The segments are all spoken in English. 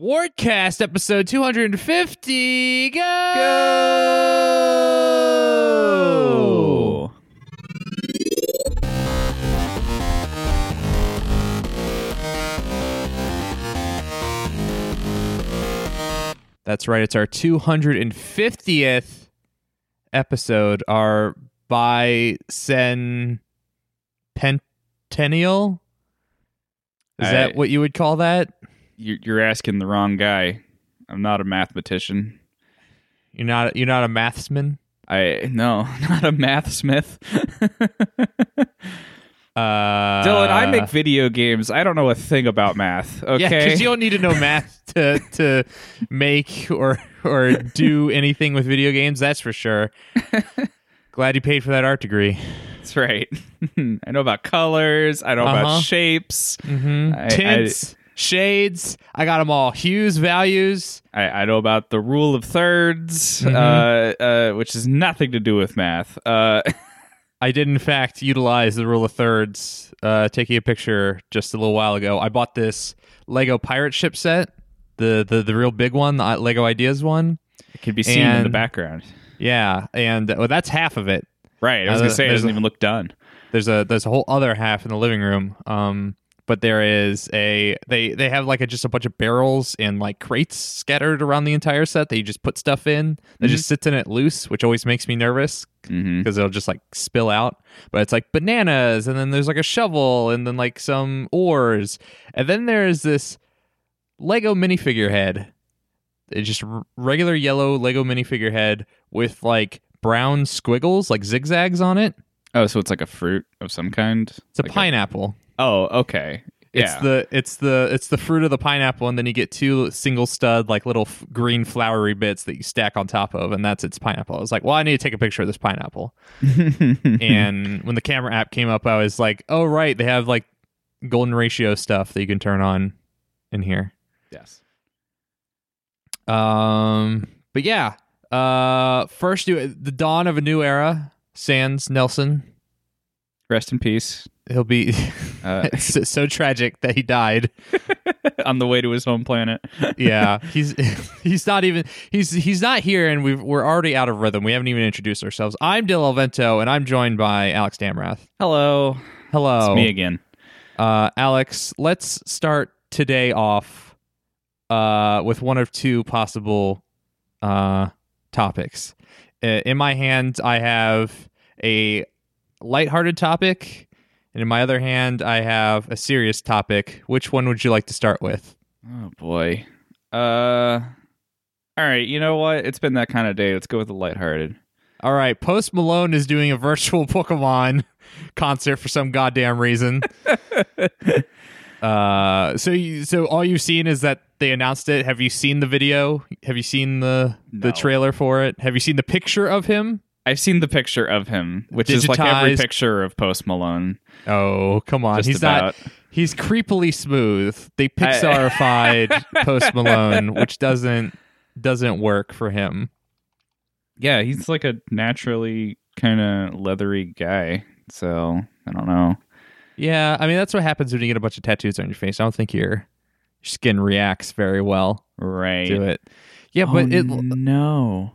Wardcast episode 250. Go! Go! That's right. It's our 250th episode, our bicentennial. Is I- that what you would call that? You're, you're asking the wrong guy. I'm not a mathematician. You're not you're not a mathsman? I no, not a math smith. Uh, Dylan, I make video games. I don't know a thing about math. Okay, because you don't need to know math to to make or or do anything with video games. That's for sure. Glad you paid for that art degree. that's right. I know about colors. I know Uh-huh. about shapes. Mm-hmm. I- Tints, shades. I got them all. Hues, values. I, I know about the rule of 3rds Mhm. uh, uh, which has nothing to do with math. Uh, I did in fact utilize the rule of thirds. Uh, taking a picture just a little while ago. I bought this Lego pirate ship set, the the the real big one, the Lego Ideas one. it can be seen in the background. Yeah, and well, that's half of it. Right. I was Uh, gonna say it doesn't a- even look done. there's a there's a whole other half in the living room um but there is a they they have like a, just a bunch of barrels and like crates scattered around the entire set that you just put stuff in that Mhm. just sits in it loose which always makes me nervous because it'll just like spill out. But it's like bananas and then there's like a shovel and then like some oars and then there's this lego minifigure head it's just r- regular yellow lego minifigure head with like brown squiggles like zigzags on it. Oh, so it's like a fruit of some kind. it's a Like pineapple Oh, okay. It's Yeah. the it's the it's the fruit of the pineapple, and then you get two single stud like little f- green flowery bits that you stack on top of, and that's its pineapple. I was like, well, I need to take a picture of this pineapple. and when the camera app came up, I was like, oh right, they have like golden ratio stuff that you can turn on in here. yes. Um, but yeah, uh, first do the dawn of a new era. Sans Nelson, Rest in peace. He'll be Uh, so, so tragic that he died. on the way to his home planet. yeah, he's he's not even he's he's not here, and we've, we're already out of rhythm. We haven't even introduced ourselves. I'm Dill Alvento, and I'm joined by Alex Damrath. Hello. Hello, It's me again. uh, Alex. Let's start today off uh, with one of two possible uh, topics. Uh, In my hand, I have a lighthearted topic, and in my other hand, I have a serious topic. Which one would you like to start with? Oh boy. Uh all right, you know what? It's been that kind of day. Let's go with the lighthearted. All right, Post Malone is doing a virtual Pokemon concert for some goddamn reason. uh, so you, so all you've seen is that they announced it. Have you seen the video? Have you seen the the No. trailer for it? Have you seen the picture of him? I've seen the picture of him, which is like every picture of Post Malone. Oh, come on. He's about. not he's creepily smooth. They Pixarified Post Malone, which doesn't doesn't work for him. Yeah, he's like a naturally kind of leathery guy. So, I don't know. Yeah, I mean that's what happens when you get a bunch of tattoos on your face. I don't think your your skin reacts very well. Right. to it. Yeah, but Oh, it no.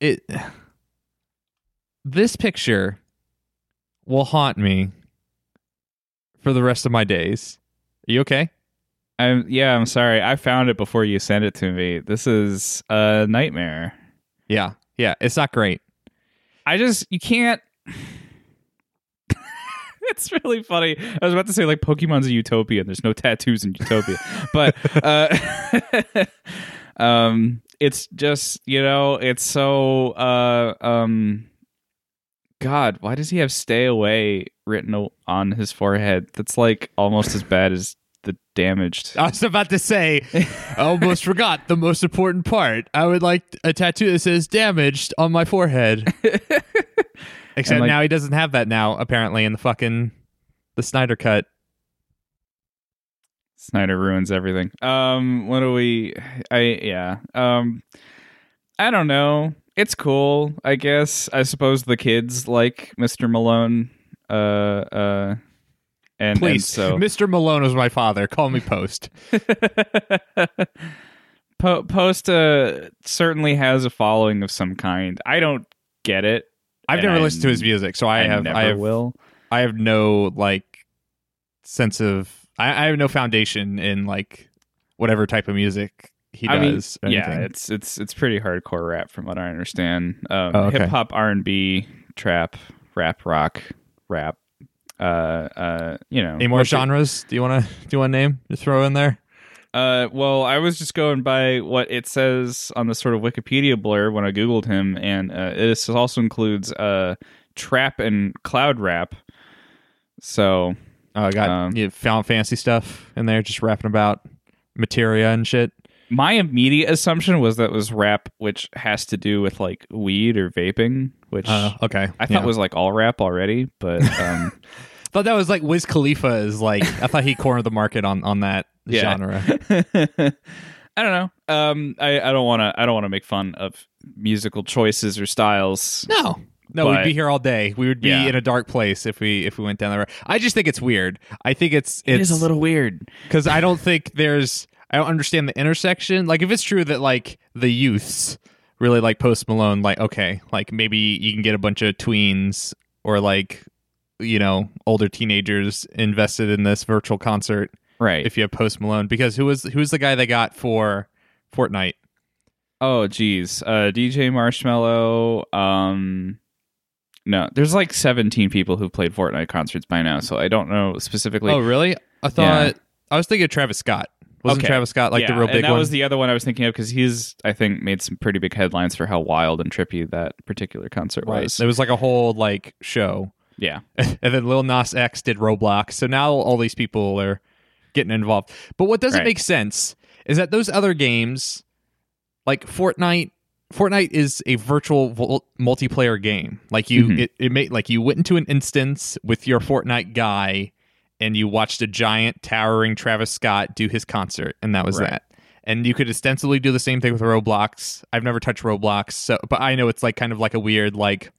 it this picture will haunt me for the rest of my days. Are you okay? I'm yeah, I'm sorry. I found it before you sent it to me. This is a nightmare. Yeah. Yeah, it's not great. I just you can't. it's really funny. I was about to say like Pokemon's a utopia and there's no tattoos in Utopia, but uh, um, it's just you know it's so uh um. God, why does he have "stay away" written on his forehead? That's like almost as bad as the damaged. I was about to say, I almost forgot the most important part. I would like a tattoo that says damaged on my forehead. Except like- now he doesn't have that now, apparently, in the fucking the Snyder cut. Snyder ruins everything. Um, what do we? I yeah. Um, I don't know. It's cool. I guess. I suppose the kids like Mr. Malone. Uh, uh, and Please, and so Mr. Malone was my father. Call me post. Po- Post uh, certainly has a following of some kind. I don't get it. I've never I- listened to his music, so I, I have I have will. I have no like sense of I, I have no foundation in like whatever type of music he I mean, does. or yeah, it's it's it's pretty hardcore rap from what I understand. Um, Oh, okay. Hip hop, R and B, trap, rap, rock, rap. Uh, uh, you know, Any more genres? Do you want to do you want to name to throw in there? Uh, well, I was just going by what it says on the sort of Wikipedia blur when I googled him, and uh, this also includes uh trap and cloud rap. So Oh, I got Um, you found fancy stuff in there, just rapping about materia and shit. My immediate assumption was that was rap, which has to do with like weed or vaping, which Uh, okay, I thought Yeah. was like all rap already, but um, thought that was like Wiz Khalifa is like. I thought he cornered the market on on that Yeah. genre. I don't know. Um, I, I don't want to. I don't want to make fun of musical choices or styles. No. No, But- we'd be here all day. We would be Yeah. in a dark place if we if we went down the road. I just think it's weird. I think it's It it's a little weird. because I don't think there's I don't understand the intersection. Like if it's true that like the youths really like Post Malone, like okay, like maybe you can get a bunch of tweens or like you know older teenagers invested in this virtual concert Right. if you have Post Malone because who was who was the guy they got for Fortnite? Oh, geez. Uh, DJ Marshmello. Um, no, there's like 17 people who've played Fortnite concerts by now, so I don't know specifically. oh really? I thought I was thinking of Travis Scott. Wasn't Okay. Travis Scott like yeah, the real big and that one? was the other one I was thinking of because he's, I think, made some pretty big headlines for how wild and trippy that particular concert right. was. It was like a whole like show. Yeah. and then Lil Nas X did Roblox. So now all these people are getting involved. But what doesn't Right. make sense is that those other games, like Fortnite, Fortnite is a virtual vol- multiplayer game. Like you, Mhm. it, it made like you went into an instance with your Fortnite guy, and you watched a giant towering Travis Scott do his concert, and that was Right. that. And you could ostensibly do the same thing with Roblox. I've never touched Roblox, so but I know it's like kind of like a weird like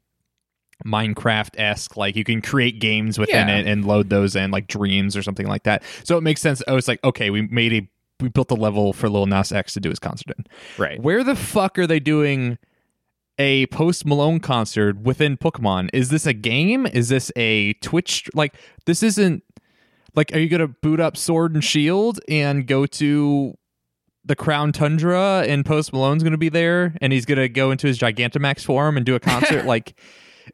Minecraft esque. Like you can create games within Yeah. it and load those in, like Dreams or something like that. So it makes sense. Oh, it's like okay, we made a we built a level for Lil Nas X to do his concert in. Right. Where the fuck are they doing a Post Malone concert within Pokemon? Is this a game? Is this a Twitch? Like this isn't like. Are you gonna boot up Sword and Shield and go to the Crown Tundra and Post Malone's gonna be there and he's gonna go into his Gigantamax form and do a concert? like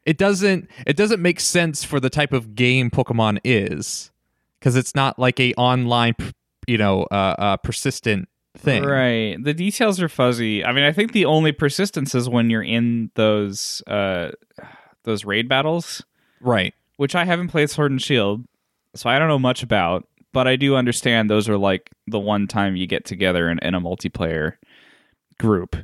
it doesn't. It doesn't make sense for the type of game Pokemon is because it's not like a online, you know, uh, uh persistent thing. Right. The details are fuzzy. I mean, I think the only persistence is when you're in those uh those raid battles, Right. which I haven't played Sword and Shield, so I don't know much about, but I do understand those are like the one time you get together in, in a multiplayer group.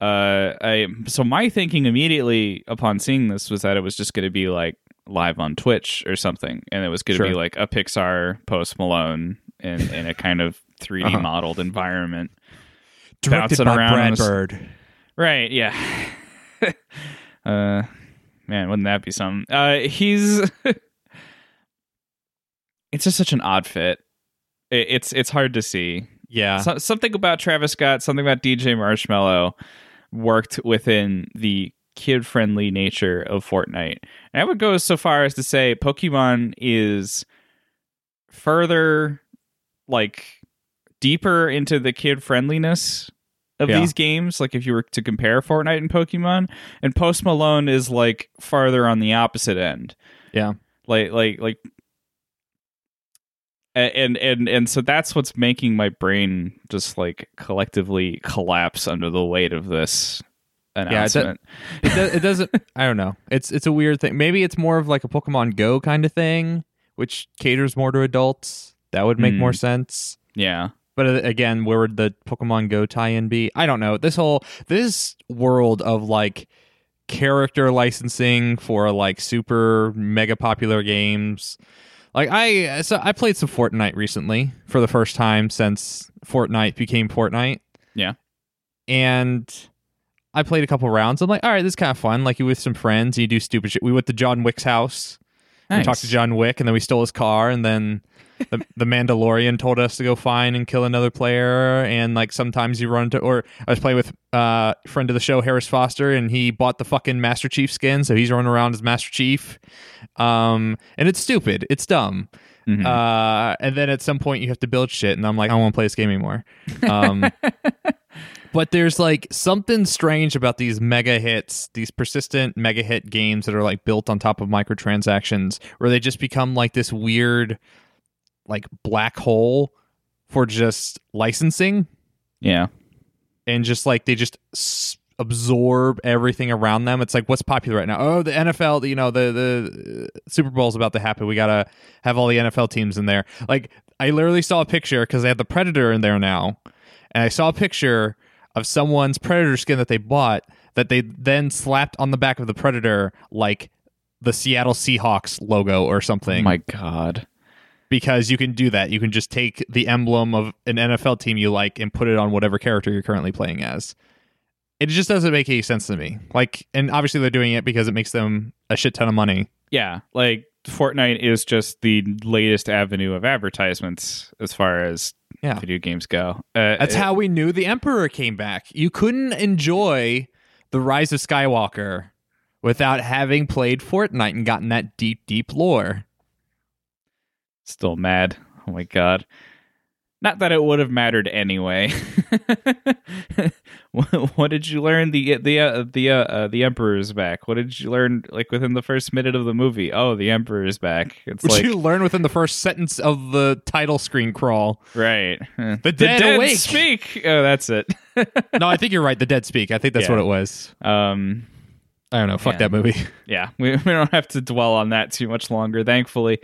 Uh I so my thinking immediately upon seeing this was that it was just going to be like live on Twitch or something and it was going to Sure. be like a Pixar Post Malone in in a kind of 3D Uh-huh. modeled environment. Directed Bouncing by around Brad Bird. Right, yeah. uh man, wouldn't that be something? Uh he's It's just such an odd fit. It, it's it's hard to see. Yeah. So, something about Travis Scott, something about DJ Marshmello worked within the kid-friendly nature of Fortnite. And I would go so far as to say Pokemon is further like deeper into the kid friendliness of Yeah. these games like if you were to compare Fortnite and Pokemon and Post Malone is like farther on the opposite end Yeah. like like like and and and so that's what's making my brain just like collectively collapse under the weight of this announcement. it, do, it doesn't i don't know. It's it's a weird thing. Maybe it's more of like a pokemon go kind of thing which caters more to adults. That would make Hmm. more sense. Yeah. But uh, again where would the pokemon go tie-in be? I don't know. This whole this world of like character licensing for like super mega popular games like i so i played some fortnite recently for the first time since fortnite became fortnite Yeah. and I played a couple rounds. I'm like, all right, this is kind of fun. Like you with some friends, you do stupid shit. We went to John Wick's house We talked to John Wick, and then we stole his car, and then the, the Mandalorian told us to go find and kill another player. And like sometimes you run into, or I was playing with uh friend of the show Harris Foster, and he bought the fucking Master Chief skin, so he's running around as Master Chief. Um, and it's stupid, it's dumb. Mhm. Uh, and then at some point you have to build shit, and I'm like, I don't want to play this game anymore. Um, but there's like something strange about these mega hits, these persistent mega hit games that are like built on top of microtransactions, where they just become like this weird, like black hole for just licensing yeah. and just like they just s- absorb everything around them. It's like what's popular right now? Oh, the NFL. You know, the the uh, Super Bowl's about to happen. We gotta have all the NFL teams in there. Like I literally saw a picture because they have the Predator in there now, and I saw a picture of someone's Predator skin that they bought that they then slapped on the back of the Predator like the Seattle Seahawks logo or Oh something my god. Because you can do that. You can just take the emblem of an NFL team you like and put it on whatever character you're currently playing as. It just doesn't make any sense to me. Like, and obviously they're doing it because it makes them a shit ton of money. Yeah, like Fortnite is just the latest avenue of advertisements as far as Yeah. video games go. Uh, That's it- how we knew the Emperor came back. You couldn't enjoy the Rise of Skywalker without having played Fortnite and gotten that deep, deep lore. Still mad. Oh my god. Not that it would have mattered anyway. what, what did you learn? The the uh, the uh, uh, the emperor is back. What did you learn? Like within the first minute of the movie? Oh, the emperor is back. It's Which like you learn within the first sentence of the title screen crawl. right. The dead awake. speak. Oh, that's it. no, I think you're right. The Dead Speak. I think that's Yeah. what it was. um. I don't know. Fuck Yeah. that movie. yeah we, we don't have to dwell on that too much longer thankfully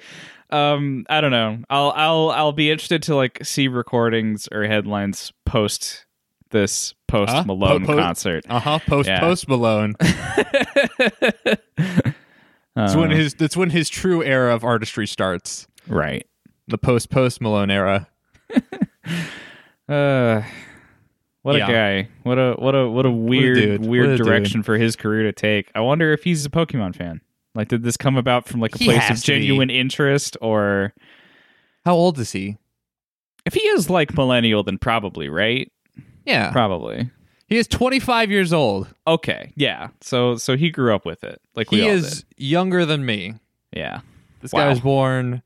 um i don't know i'll i'll i'll be interested to like see recordings or headlines post this post Huh? malone Po- po- concert Uh huh. Post Yeah. Post Malone. That's when Uh, his that's when his true era of artistry starts. right The post Post Malone era. uh what Yeah. a guy what a what a what a weird dude. What weird a dude. direction for his career to take i wonder if he's a pokemon fan like did this come about from like a He place of to be. genuine interest or How old is he? if he is like millennial then probably right Yeah, probably he is 25 years old. Okay, yeah. So so he grew up with it, like we He all is younger than me. Yeah. This guy was born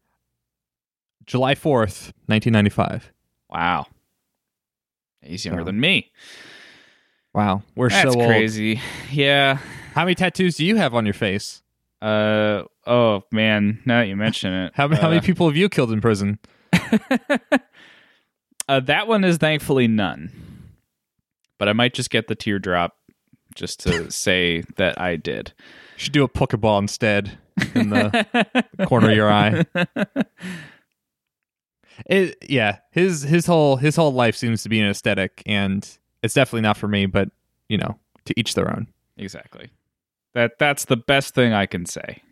July 4th, 1995. Wow. He's younger So- than me. Wow, we're That's so old. crazy. Yeah. How many tattoos do you have on your face? Uh. Oh man. Now that you mention it, How, how many uh, people have you killed in prison? uh, that one is thankfully none. But I might just get the teardrop just to say that I did. You should do a Pokeball instead in the corner of your eye. It, yeah, his his whole his whole life seems to be an aesthetic, and it's definitely not for me. But you know, to each their own. Exactly. That that's the best thing I can say.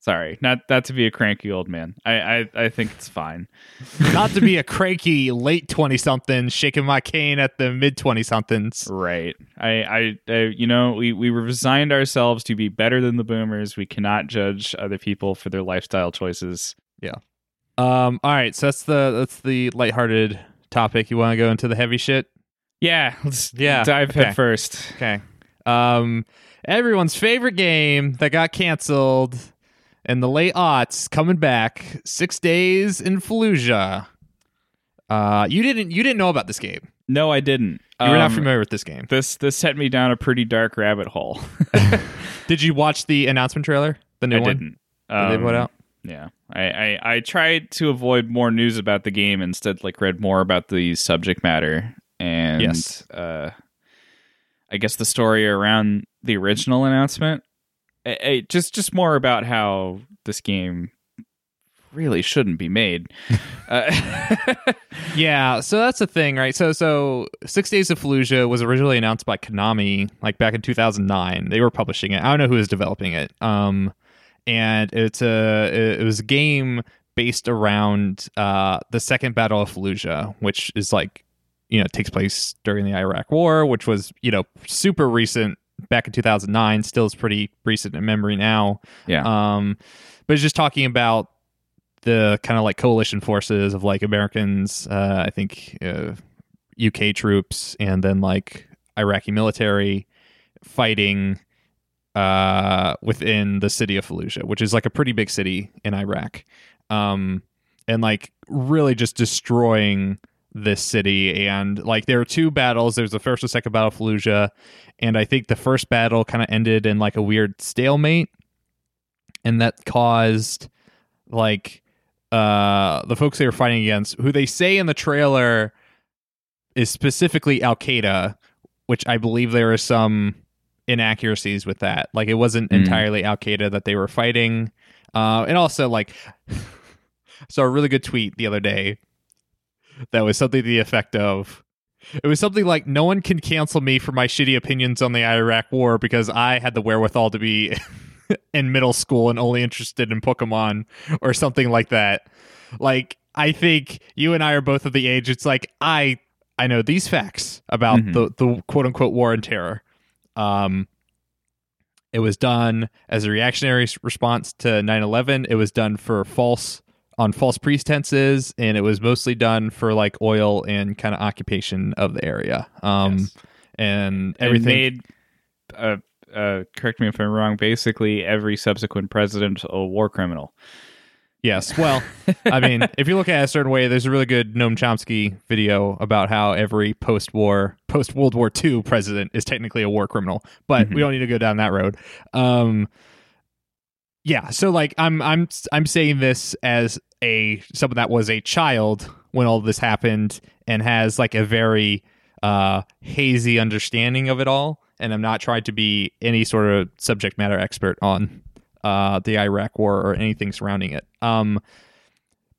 Sorry, not not to be a cranky old man. I I, I think it's fine. Not to be a cranky late twenty something shaking my cane at the mid twenty somethings. Right. I, I, I, you know, we, we resigned ourselves to be better than the boomers. We cannot judge other people for their lifestyle choices. Yeah. Um. All right, so that's the that's the lighthearted topic. You want to go into the heavy shit? Yeah. Let's Yeah, dive okay. head first. Okay. Um, everyone's favorite game that got canceled in the late aughts coming back. Six Days in Fallujah. Uh, you didn't you didn't know about this game. No, I didn't. You were not Um, familiar with this game. This this set me down a pretty dark rabbit hole. Did you watch the announcement trailer? The new I one didn't. that they Um, put out. Yeah, I, I I tried to avoid more news about the game. Instead, like read more about the subject matter and Yes. uh, I guess the story around the original announcement. Just just more about how this game really shouldn't be made. uh, Yeah, so that's the thing, right? So so Six Days of Fallujah was originally announced by Konami like back in 2009. They were publishing it. I don't know who was developing it. Um and it's a it was a game based around uh the second battle of Fallujah, which is like you know, takes place during the Iraq war, which was, you know, super recent back in 2009. Still is pretty recent in memory now. Yeah. Um, but it's just talking about the kind of like coalition forces of like Americans, uh, I think uh, UK troops, and then like Iraqi military fighting uh, within the city of Fallujah, which is like a pretty big city in Iraq, um, and like really just destroying this city. And like there were two battles. There's the first and second battle of Fallujah, and I think the first battle kind of ended in like a weird stalemate, and that caused like uh, the folks they were fighting against, who they say in the trailer is specifically Al Qaeda, which I believe there are some inaccuracies with that. Like it wasn't Mm. entirely Al Qaeda that they were fighting. Uh, and also, like, saw a really good tweet the other day that was something to the effect of. It was something like, "No one can cancel me for my shitty opinions on the Iraq War because I had the wherewithal to be in middle school and only interested in Pokemon or something like that." Like, I think you and I are both of the age. It's like I I know these facts about Mhm. the the quote unquote war on terror. Um, it was done as a reactionary response to 9/11. It was done for false on false pretenses, and it was mostly done for like oil and kind of occupation of the area. Um, Yes. and everything. made uh, uh, correct me if I'm wrong. Basically, every subsequent president a war criminal. Yes. Well, I mean, if you look at it a certain way, there's a really good Noam Chomsky video about how every post-war, post-World War II president is technically a war criminal, but Mhm. we don't need to go down that road. Um, yeah. So, like, I'm I'm I'm saying this as a someone that was a child when all this happened and has like a very uh, hazy understanding of it all, and I'm not trying to be any sort of subject matter expert on uh, the Iraq War or anything surrounding it. Um,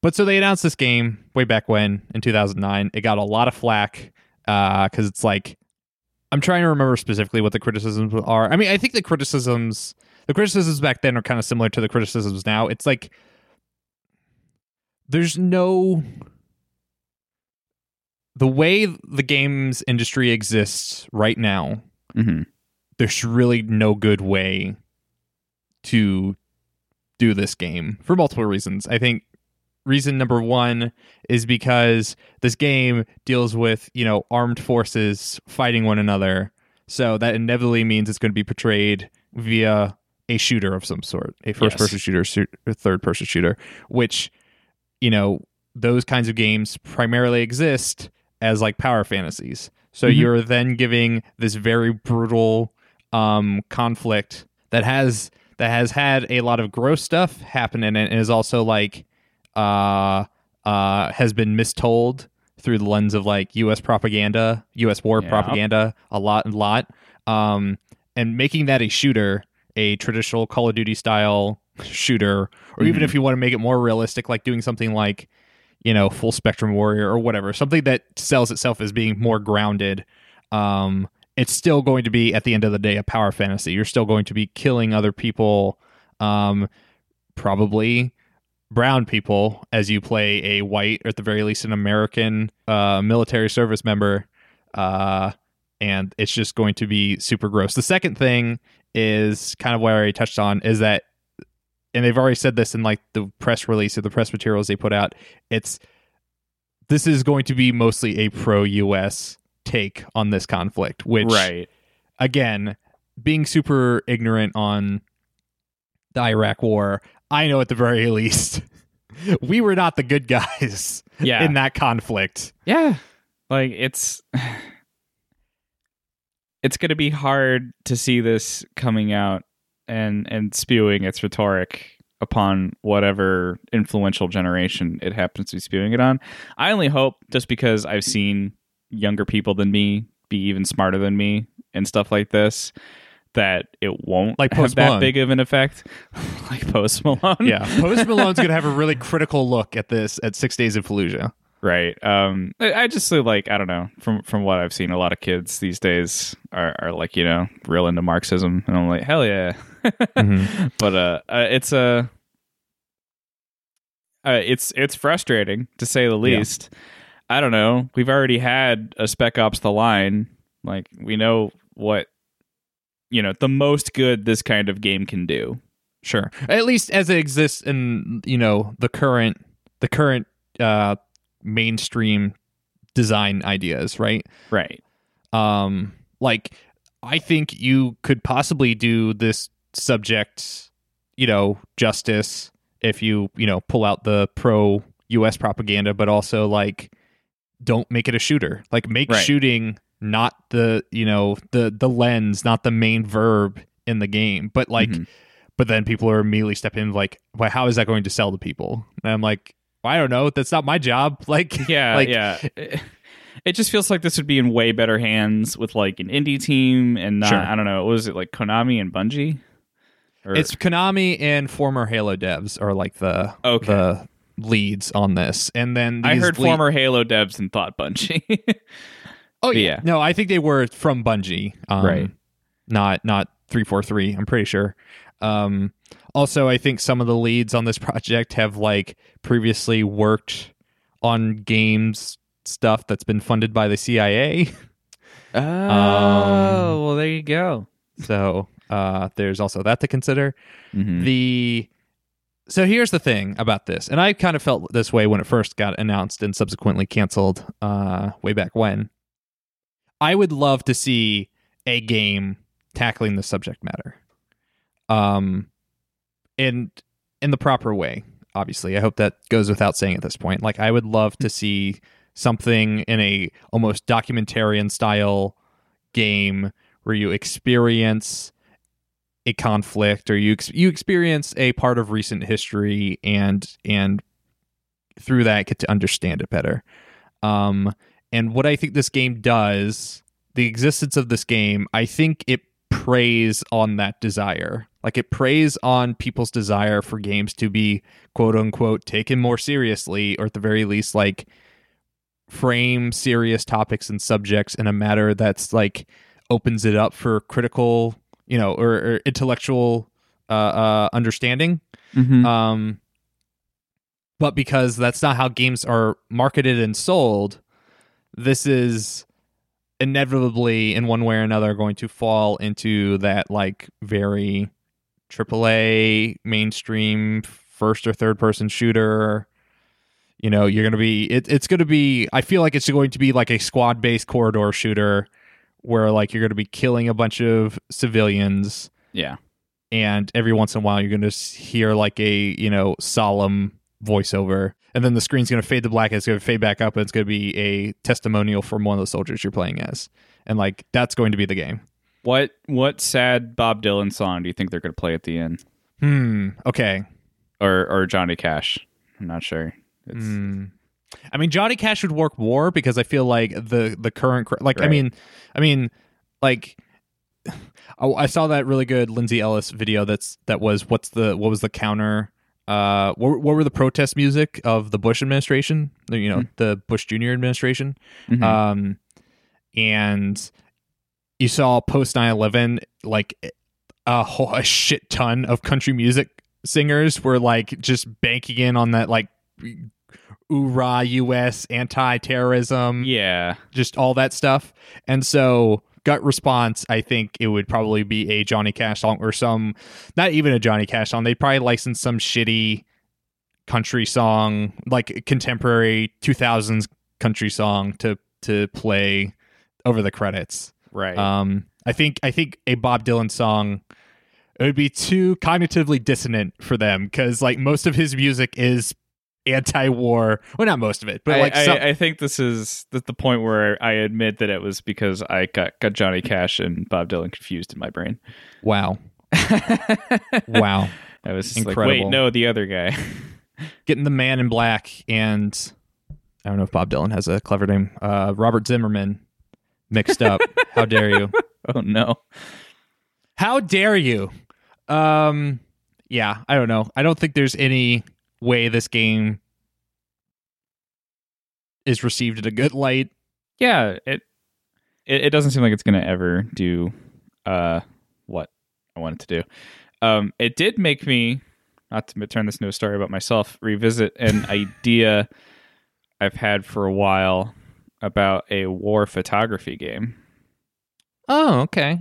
but so they announced this game way back when in 2009. It got a lot of flack because it's like I'm trying to remember specifically what the criticisms are. I mean, I think the criticisms, the criticisms back then are kind of similar to the criticisms now. It's like there's no the way the games industry exists right now Mm-hmm. there's really no good way to do this game for multiple reasons. I think reason number one is because this game deals with, you know, armed forces fighting one another. So that inevitably means it's going to be portrayed via a shooter of some sort, a first person shooter, shoot, or third person shooter, which, you know, those kinds of games primarily exist as like power fantasies. So Mhm. you're then giving this very brutal um, conflict that has that has had a lot of gross stuff happen in it and is also like uh uh has been mistold through the lens of like US propaganda, US war Yeah. propaganda a lot a lot. Um and making that a shooter, a traditional Call of Duty style shooter, or even Mhm. if you want to make it more realistic, like doing something like you know, full spectrum warrior or whatever, something that sells itself as being more grounded. Um, it's still going to be at the end of the day a power fantasy. You're still going to be killing other people, um, probably brown people as you play a white or at the very least an American uh, military service member. Uh, and it's just going to be super gross. The second thing is kind of what I already touched on is that and they've already said this in like the press release or the press materials they put out. It's this is going to be mostly a pro US take on this conflict, which Right. again, being super ignorant on the Iraq war, I know at the very least we were not the good guys Yeah. in that conflict. Yeah. Like it's it's going to be hard to see this coming out and and spewing its rhetoric upon whatever influential generation it happens to be spewing it on. I only hope just because I've seen younger people than me be even smarter than me and stuff like this that it won't Like have Post that big of an effect like Post Malone. Yeah, Post Malone's going to have a really critical look at this at Six Days in Fallujah. Right. Um, I, just feel like I don't know from from what I've seen, a lot of kids these days are, are like you know real into Marxism, and I'm like hell yeah. Mhm. But uh, uh it's a uh, it's it's frustrating to say the Yeah. least. I don't know. We've already had a Spec Ops: The Line. Like we know what you know the most good this kind of game can do. Sure. At least as it exists in you know the current the current uh mainstream design ideas, right? Right. Um like I think you could possibly do this subject, you know, justice if you, you know, pull out the pro US propaganda but also like don't make it a shooter. Like make Right. shooting not the, you know, the the lens, not the main verb in the game, but like Mhm. but then people are immediately stepping in like well how is that going to sell to people and i'm like i don't know that's not my job like Yeah, like yeah. It- just feels like this would be in way better hands with like an indie team and not Sure. I don't know, what was it like Konami and Bungie? Or, it's konami and former halo devs are like the Okay. the leads on this and then I heard lead- former Halo devs and thought Bungie. oh yeah. yeah. no i think they were from bungie um, Right. not not 343 i'm pretty sure um also i think some of the leads on this project have like previously worked on games stuff that's been funded by the cia oh, Um, well there you go. So uh, there's also that to consider. Mhm. The so here's the thing about this, and I kind of felt this way when it first got announced and subsequently canceled uh, way back when. I would love to see a game tackling the subject matter, um, in in the proper way. Obviously, I hope that goes without saying at this point. Like, I would love to see something in a almost documentarian style game where you experience a conflict or you ex- you experience a part of recent history and and through that get to understand it better. Um, and what I think this game does, the existence of this game, I think it preys on that desire. Like it preys on people's desire for games to be quote unquote taken more seriously, or at the very least, like frame serious topics and subjects in a matter that's like opens it up for critical, you know, or, or intellectual uh, uh, understanding. Mhm. Um, but because that's not how games are marketed and sold, this is inevitably, in one way or another, going to fall into that like very AAA mainstream first or third person shooter. You know, you're going to be, it, it's going to be, I feel like it's going to be like a squad based corridor shooter where like you're going to be killing a bunch of civilians yeah. and every once in a while you're going to hear like a you know solemn voiceover and then the screen's going to fade to black and it's going to fade back up and it's going to be a testimonial from one of the soldiers you're playing as and like that's going to be the game What what sad Bob Dylan song do you think they're going to play at the end? hmm okay Or or Johnny Cash? I'm not sure. It's, Hmm. I mean, Johnny Cash would work more because I feel like the the current like I mean, I mean, like I, I saw that really good Lindsay Ellis video. That's that was what's the what was the counter. Uh, what, what were the protest music of the Bush administration? You know, the Bush Junior administration. Mhm. Um, and you saw post 9-11 like a, whole, a shit ton of country music singers were like just banking in on that like oorah us anti-terrorism yeah. just all that stuff. And so gut response i think it would probably be a johnny cash song or some not even a johnny cash song. They'd probably license some shitty country song like contemporary 2000s country song to to play over the credits Right. um i think i think a bob dylan song it would be too cognitively dissonant for them because like most of his music is anti-war well not most of it but I, like I, some, I think this is the, the point where I admit that it was because I got, got Johnny Cash and Bob Dylan confused in my brain. wow wow I was Incredible. like, wait, no, the other guy. getting the man in black and I don't know if Bob Dylan has a clever name. Uh, Robert Zimmerman mixed up. How dare you? oh no. How dare you? Um, yeah, I don't know. I don't think there's any way this game is received in a good light. Yeah, it it, it doesn't seem like it's gonna ever do uh what I want it to do. Um, it did make me not to turn this into a story about myself, revisit an idea I've had for a while about a war photography game. Oh, okay.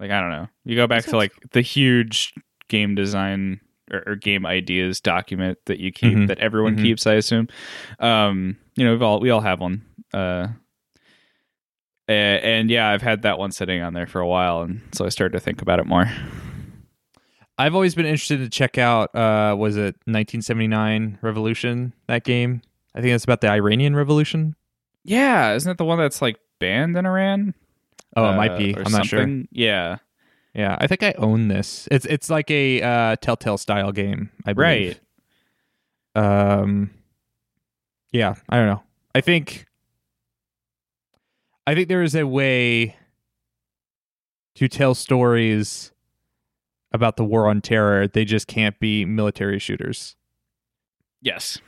Like I don't know. You go back to like the huge game design or, or game ideas document that you keep Mhm. that everyone Mhm. keeps. I assume. Um, you know, we've all we all have one. Uh, a- and yeah, I've had that one sitting on there for a while, and so I started to think about it more. I've always been interested to check out. Uh, was it 1979 Revolution? That game. I think it's about the Iranian Revolution. Yeah, isn't it the one that's like banned in Iran? Oh, it Uh, might be. I'm not sure. Yeah, Yeah, I think I own this. It's it's like a uh, Telltale style game. I believe. right. Um, yeah, I don't know. I think, I think there is a way to tell stories about the war on terror. They just can't be military shooters Yes.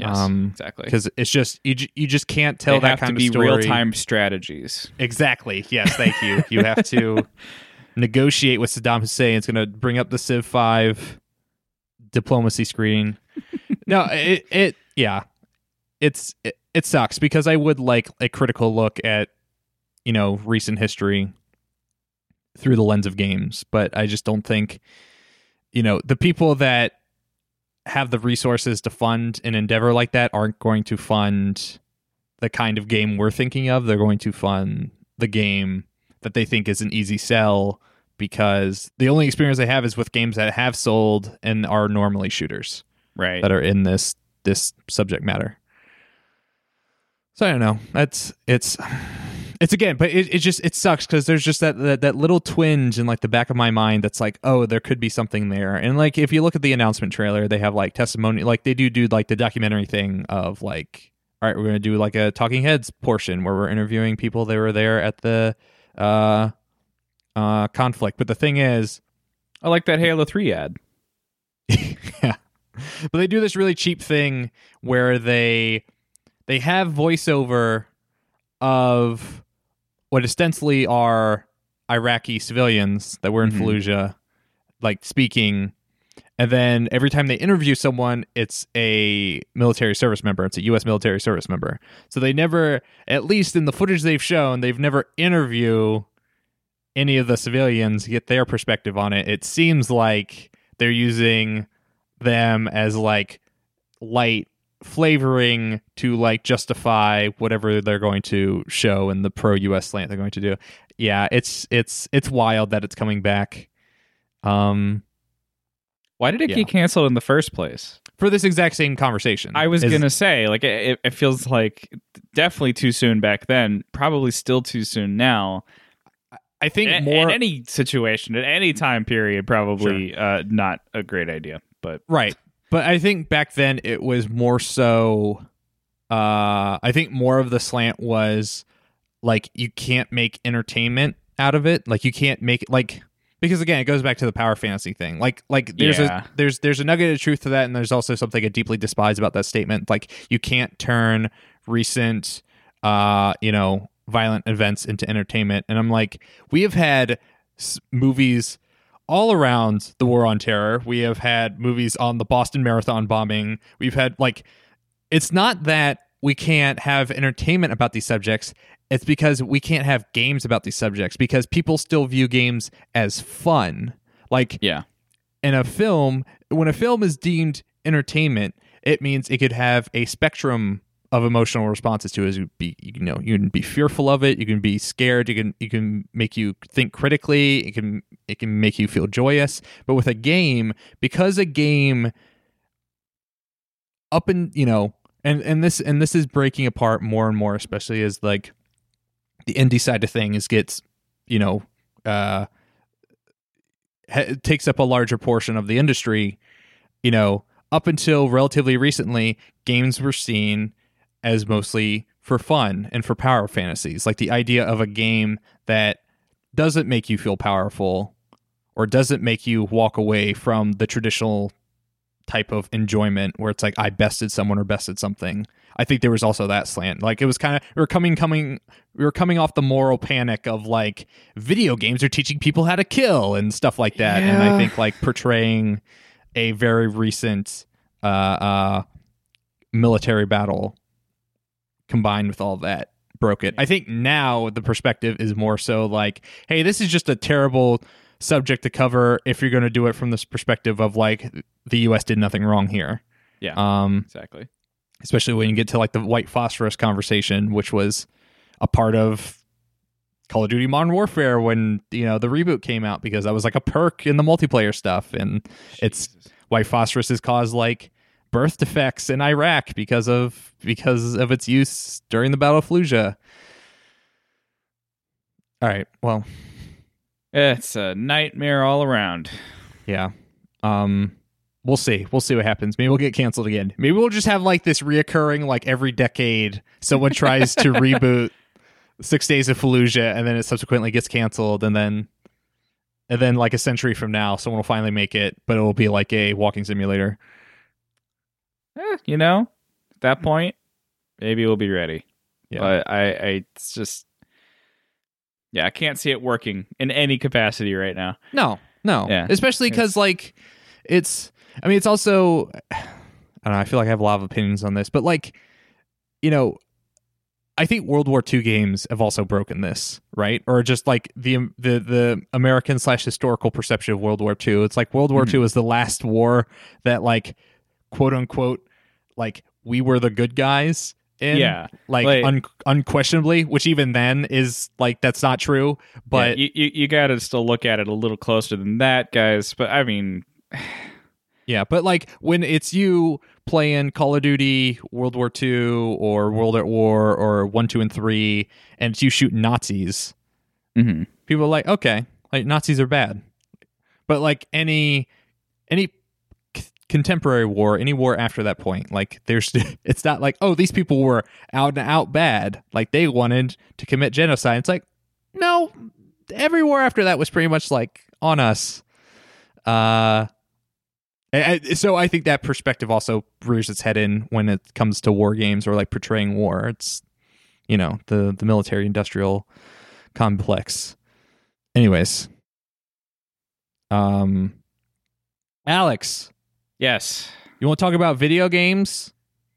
Yes. Um, exactly. because it's just you. You just can't tell they that kind to of be real time strategies. Exactly. Yes. Thank you. You have to negotiate with Saddam Hussein. It's going to bring up the Civ Five diplomacy screen. no, it it yeah, it's it, it sucks because I would like a critical look at you know recent history through the lens of games, but I just don't think you know the people that have the resources to fund an endeavor like that aren't going to fund the kind of game we're thinking of. They're going to fund the game that they think is an easy sell because the only experience they have is with games that have sold and are normally shooters Right. that are in this this subject matter. So I don't know. That's it's it's again, but it, it just it sucks because there's just that, that that little twinge in like the back of my mind that's like, oh, there could be something there. And like if you look at the announcement trailer, they have like testimony, like they do do like the documentary thing of like, all right, we're gonna do like a talking heads portion where we're interviewing people that were there at the uh uh conflict. But the thing is, I like that Halo 3 ad. yeah. But they do this really cheap thing where they they have voiceover of what ostensibly are Iraqi civilians that were in Mhm. Fallujah, like speaking, and then every time they interview someone, it's a military service member. It's a U.S. military service member. So they never, at least in the footage they've shown, they've never interview any of the civilians get their perspective on it. It seems like they're using them as like light flavoring to like justify whatever they're going to show in the pro US slant they're going to do. Yeah, it's it's it's wild that it's coming back. Um Why did it Yeah. get canceled in the first place? for this exact same conversation. I was Is- gonna say, like, it, it feels like definitely too soon back then. Probably still too soon now. I think in, more in any situation at any time period, probably uh, not a great idea. But Right. But I think back then it was more so uh I think more of the slant was like you can't make entertainment out of it. Like you can't make like because again it goes back to the power fantasy thing. Like like there's Yeah. a there's there's a nugget of truth to that and there's also something I deeply despise about that statement. Like you can't turn recent uh you know violent events into entertainment and I'm like we have had s- movies all around the war on terror. We have had movies on the Boston Marathon bombing. We've had like it's not that we can't have entertainment about these subjects. It's because we can't have games about these subjects because people still view games as fun. Like yeah, in a film, when a film is deemed entertainment, it means it could have a spectrum of emotional responses to it. You be, you know, you can be fearful of it, you can be scared, you can you can make you think critically, it can it can make you feel joyous. But with a game, because a game up and you know, and and this and this is breaking apart more and more, especially as like the indie side of things gets, you know, uh ha- takes up a larger portion of the industry, you know, up until relatively recently, games were seen as mostly for fun and for power fantasies. Like the idea of a game that doesn't make you feel powerful or doesn't make you walk away from the traditional type of enjoyment where it's like I bested someone or bested something. I think there was also that slant. Like it was kind of we were coming coming we were coming off the moral panic of like video games are teaching people how to kill and stuff like that. And I think like portraying a very recent uh uh military battle combined with all that broke it. I think now the perspective is more so like, hey, this is just a terrible subject to cover if you're going to do it from this perspective of like the US did nothing wrong here. Yeah. Um exactly. especially when you get to like the white phosphorus conversation which was a part of Call of Duty Modern Warfare when, you know, the reboot came out because that was like a perk in the multiplayer stuff and it's Jesus. white phosphorus has caused like birth defects in Iraq because of because of its use during the Battle of Fallujah. All right. Well, it's a nightmare all around. yeah. Um we'll see. We'll see what happens. Maybe we'll get canceled again. Maybe we'll just have like this reoccurring like every decade someone tries to reboot 6 Days of Fallujah and then it subsequently gets canceled and then and then like a century from now someone will finally make it, but it will be like a walking simulator. Eh, you know, at that point, maybe we'll be ready. Yeah. But I, I, it's just, yeah, I can't see it working in any capacity right now. No, no. Yeah. Especially because, like, it's, I mean, it's also, I don't know, I feel like I have a lot of opinions on this, but, like, you know, I think World War II games have also broken this, right? Or just like the the the American slash historical perception of World War II. It's like World War Mhm. II is the last war that like quote unquote like we were the good guys in. Yeah. Like, Like- un- unquestionably, which even then is like that's not true. But yeah, you, you, you got to still look at it a little closer than that, guys. But I mean, Yeah, but like when it's you playing Call of Duty World War II or World at War or One, Two, and Three, and it's you shooting Nazis, mhm. people are like, okay, like Nazis are bad. But like any any contemporary war, any war after that point, like there's it's not like oh these people were out and out bad, like they wanted to commit genocide. It's like no, every war after that was pretty much like on us. Uh so I think that perspective also rears its head in when it comes to war games or like portraying war. It's you know the the military industrial complex. Anyways, um, Alex, yes, you want to talk about video games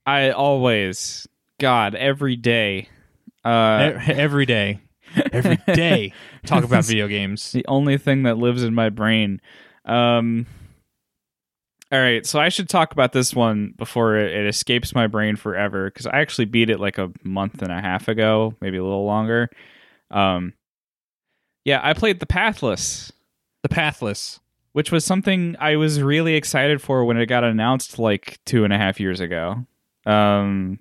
I always, God, every day. Uh, E- every day? Every day, talk about video games. the only thing that lives in my brain. Um, all right, so I should talk about this one before it, it escapes my brain forever because I actually beat it like a month and a half ago, maybe a little longer. Um, yeah, I played The Pathless, The Pathless. Which was something I was really excited for when it got announced like two and a half years ago. Um,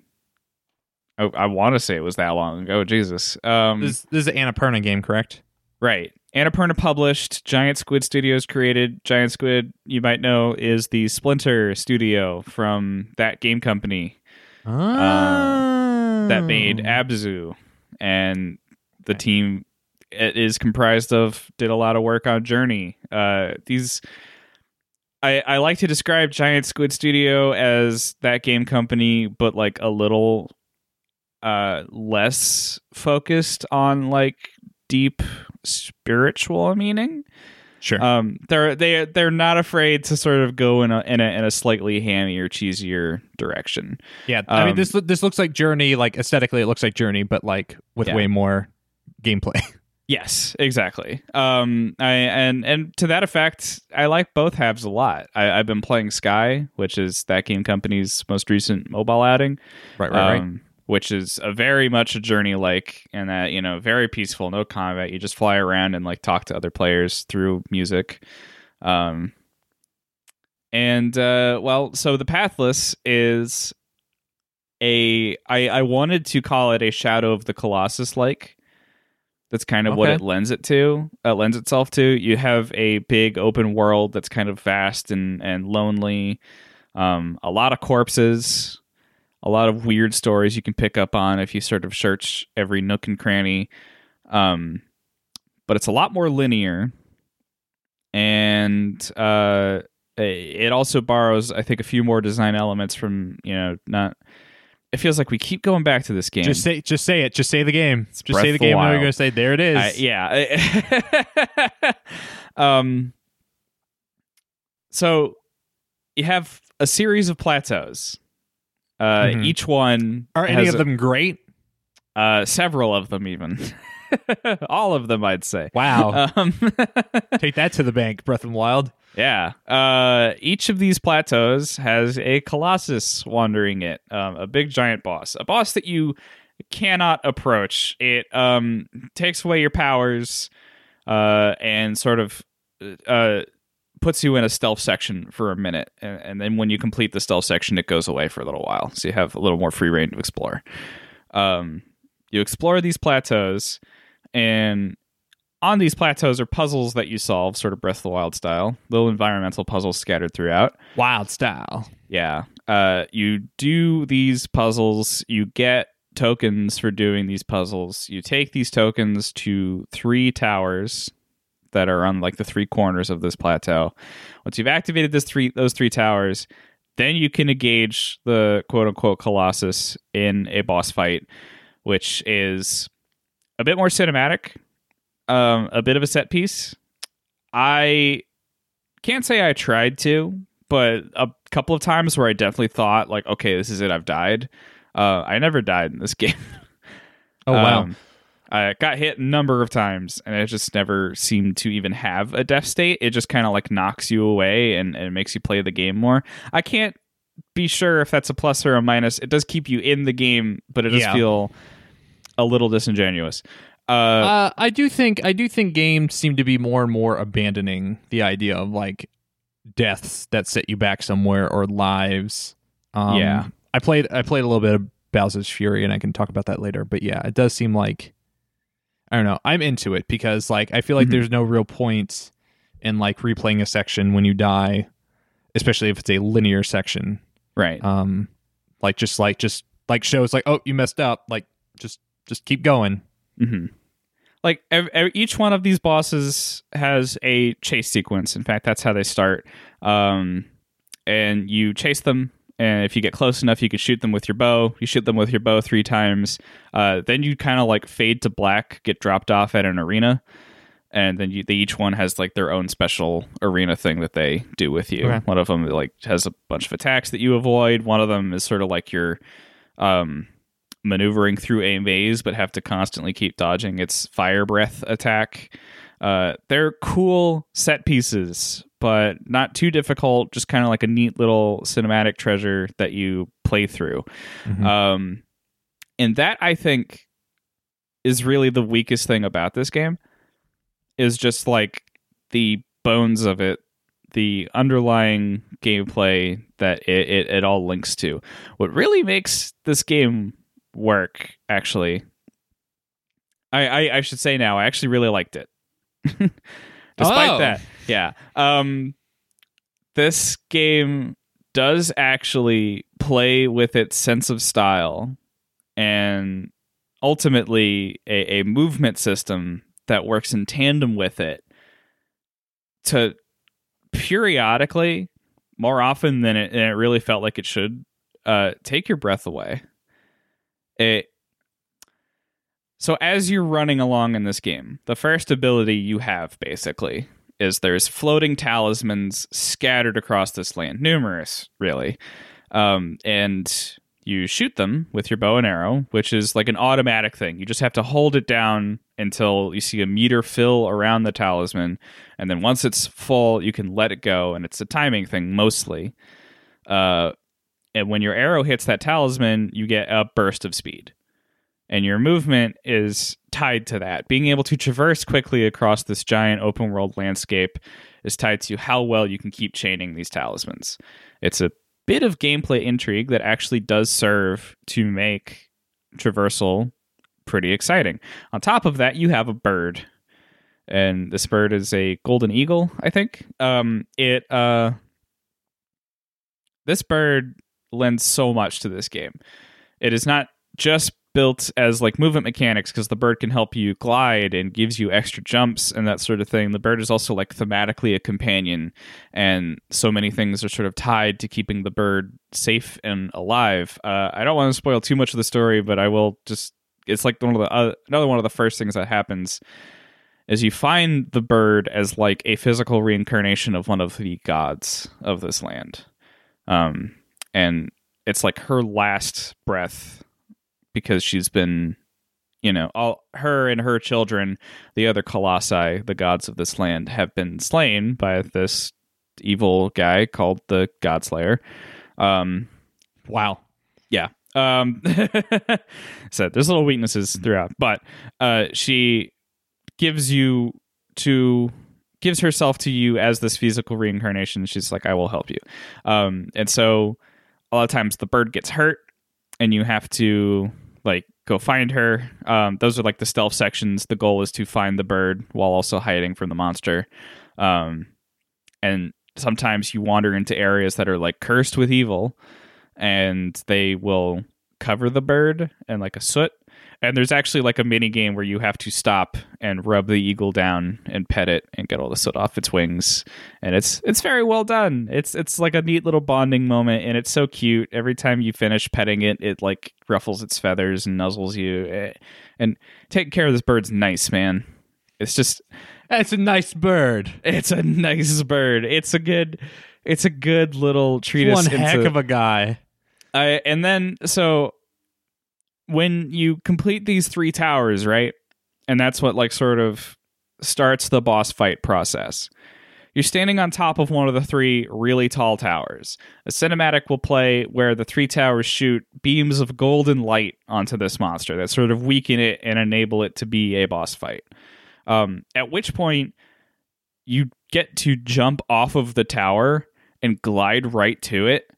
I, I want to say it was that long ago. Jesus. Um, This, this is an Annapurna game, correct? Right. Annapurna published, Giant Squid Studios created. Giant Squid, you might know, is the Splinter studio from that game company Ah. that made Abzu. And the team is comprised of, did a lot of work on Journey. Uh, these. I, I like to describe Giant Squid Studio as that game company, but like a little uh less focused on like deep spiritual meaning. Sure. Um, they're they they're not afraid to sort of go in a in a, in a slightly hammier, cheesier direction. yeah, I mean um, this this looks like Journey. Like aesthetically, it looks like Journey, but like with Yeah. way more gameplay. Yes, exactly. Um, I and and to that effect, I like both halves a lot. I, I've been playing Sky, which is that game company's most recent mobile outing. right, right, right. um, which is a very much a journey like and that you know very peaceful no combat you just fly around and like talk to other players through music um and uh well so the pathless is a i i wanted to call it a shadow of the colossus like that's kind of what it lends it to uh, lends itself to you have a big open world that's kind of vast and and lonely um a lot of corpses a lot of weird stories you can pick up on if you sort of search every nook and cranny. Um, but it's a lot more linear, and uh, it also borrows, I think, a few more design elements from you know not. It feels like we keep going back to this game. Just say, just say it. Just say the game. Just Breath say the of the game. And we're gonna say there it is. I- yeah. um. So you have a series of plateaus. Uh, Mhm. Each one Are any of a- them great? Uh, several of them, even. All of them, I'd say. Wow. Um, Take that to the bank, Breath of Wild. Yeah. Uh, each of these plateaus has a colossus wandering it, um, a big giant boss, a boss that you cannot approach. It um, takes away your powers uh, and sort of uh, puts you in a stealth section for a minute, and, and then when you complete the stealth section, it goes away for a little while, so you have a little more free reign to explore. Um, you explore these plateaus, and on these plateaus are puzzles that you solve, sort of Breath of the Wild style, little environmental puzzles scattered throughout. Wild style. Yeah. Uh, you do these puzzles, you get tokens for doing these puzzles. You take these tokens to three towers that are on like the three corners of this plateau. Once you've activated this three those three towers, then you can engage the quote unquote colossus in a boss fight, which is a bit more cinematic, um, a bit of a set piece. I can't say I tried to, but a couple of times where I definitely thought like, okay, this is it, I've died. Uh, I never died in this game. Oh wow. Um, I got hit a number of times, and it just never seemed to even have a death state. It just kind of like knocks you away and, and makes you play the game more. I can't be sure if that's a plus or a minus. It does keep you in the game, but it does Yeah. feel a little disingenuous. Uh, Uh, I do think I do think games seem to be more and more abandoning the idea of like deaths that set you back somewhere or lives. Um, Yeah. I played I played a little bit of Bowser's Fury, and I can talk about that later. But yeah, it does seem like I don't know. I'm into it because like I feel like Mhm. there's no real point in like replaying a section when you die, especially if it's a linear section. right. Um, like just like just like shows like oh you messed up, like just just keep going. Hmm Like each one of these bosses has a chase sequence. In fact, that's how they start. Um, and you chase them, and if you get close enough, you can shoot them with your bow. You shoot them with your bow three times. Uh, then you kind of like fade to black, get dropped off at an arena, and then you, they each one has like their own special arena thing that they do with you. Okay. One of them like has a bunch of attacks that you avoid. One of them is sort of like your um maneuvering through a maze but have to constantly keep dodging its fire breath attack. Uh, they're cool set pieces, but not too difficult. Just kind of like a neat little cinematic treasure that you play through. Mhm. Um, and that I think is really the weakest thing about this game is just like the bones of it, the underlying gameplay that it, it, it all links to. What really makes this game work, actually, I, I, I should say now, I actually really liked it. Despite Oh. that, yeah. Um, this game does actually play with its sense of style and ultimately a, a movement system that works in tandem with it to periodically, more often than it, than it really felt like it should, uh, take your breath away. It so as you're running along in this game, the first ability you have basically is there's floating talismans scattered across this land, numerous really, um, and you shoot them with your bow and arrow, which is like an automatic thing. You just have to hold it down until you see a meter fill around the talisman, and then once it's full, you can let it go, and it's a timing thing mostly. Uh, and when your arrow hits that talisman, you get a burst of speed and your movement is tied to that. Being able to traverse quickly across this giant open world landscape is tied to how well you can keep chaining these talismans. It's a bit of gameplay intrigue that actually does serve to make traversal pretty exciting. On top of that, you have a bird. And this bird is a golden eagle, I think. Um, it uh, this bird lends so much to this game. It is not just built as like movement mechanics because the bird can help you glide and gives you extra jumps and that sort of thing. The bird is also like thematically a companion, and so many things are sort of tied to keeping the bird safe and alive. Uh, I don't want to spoil too much of the story, but I will just. It's like one of the uh, another one of the first things that happens is you find the bird as like a physical reincarnation of one of the gods of this land, um, and it's like her last breath because she's been you know, all her and her children, the other colossi, the gods of this land, have been slain by this evil guy called the Godslayer. Um, Wow. yeah. Um, so there's little weaknesses throughout, but uh, she gives you to gives herself to you as this physical reincarnation. She's like, I will help you. Um, and so a lot of times the bird gets hurt, and you have to like go find her. Um, those are like the stealth sections. The goal is to find the bird while also hiding from the monster. Um, and sometimes you wander into areas that are like cursed with evil and they will cover the bird and like a soot and there's actually like a mini game where you have to stop and rub the eagle down and pet it and get all the soot off its wings and it's it's very well done it's it's like a neat little bonding moment and it's so cute every time you finish petting it it like ruffles its feathers and nuzzles you Eh, and taking care of this bird's nice man it's just it's a nice bird. it's a nice bird. It's a good it's a good little treatise One into, heck of a guy. I and then so when you complete these three towers, right? And that's what like sort of starts the boss fight process. You're standing on top of one of the three really tall towers. A cinematic will play where the three towers shoot beams of golden light onto this monster that sort of weaken it and enable it to be a boss fight. Um, at which point, you get to jump off of the tower and glide right to it.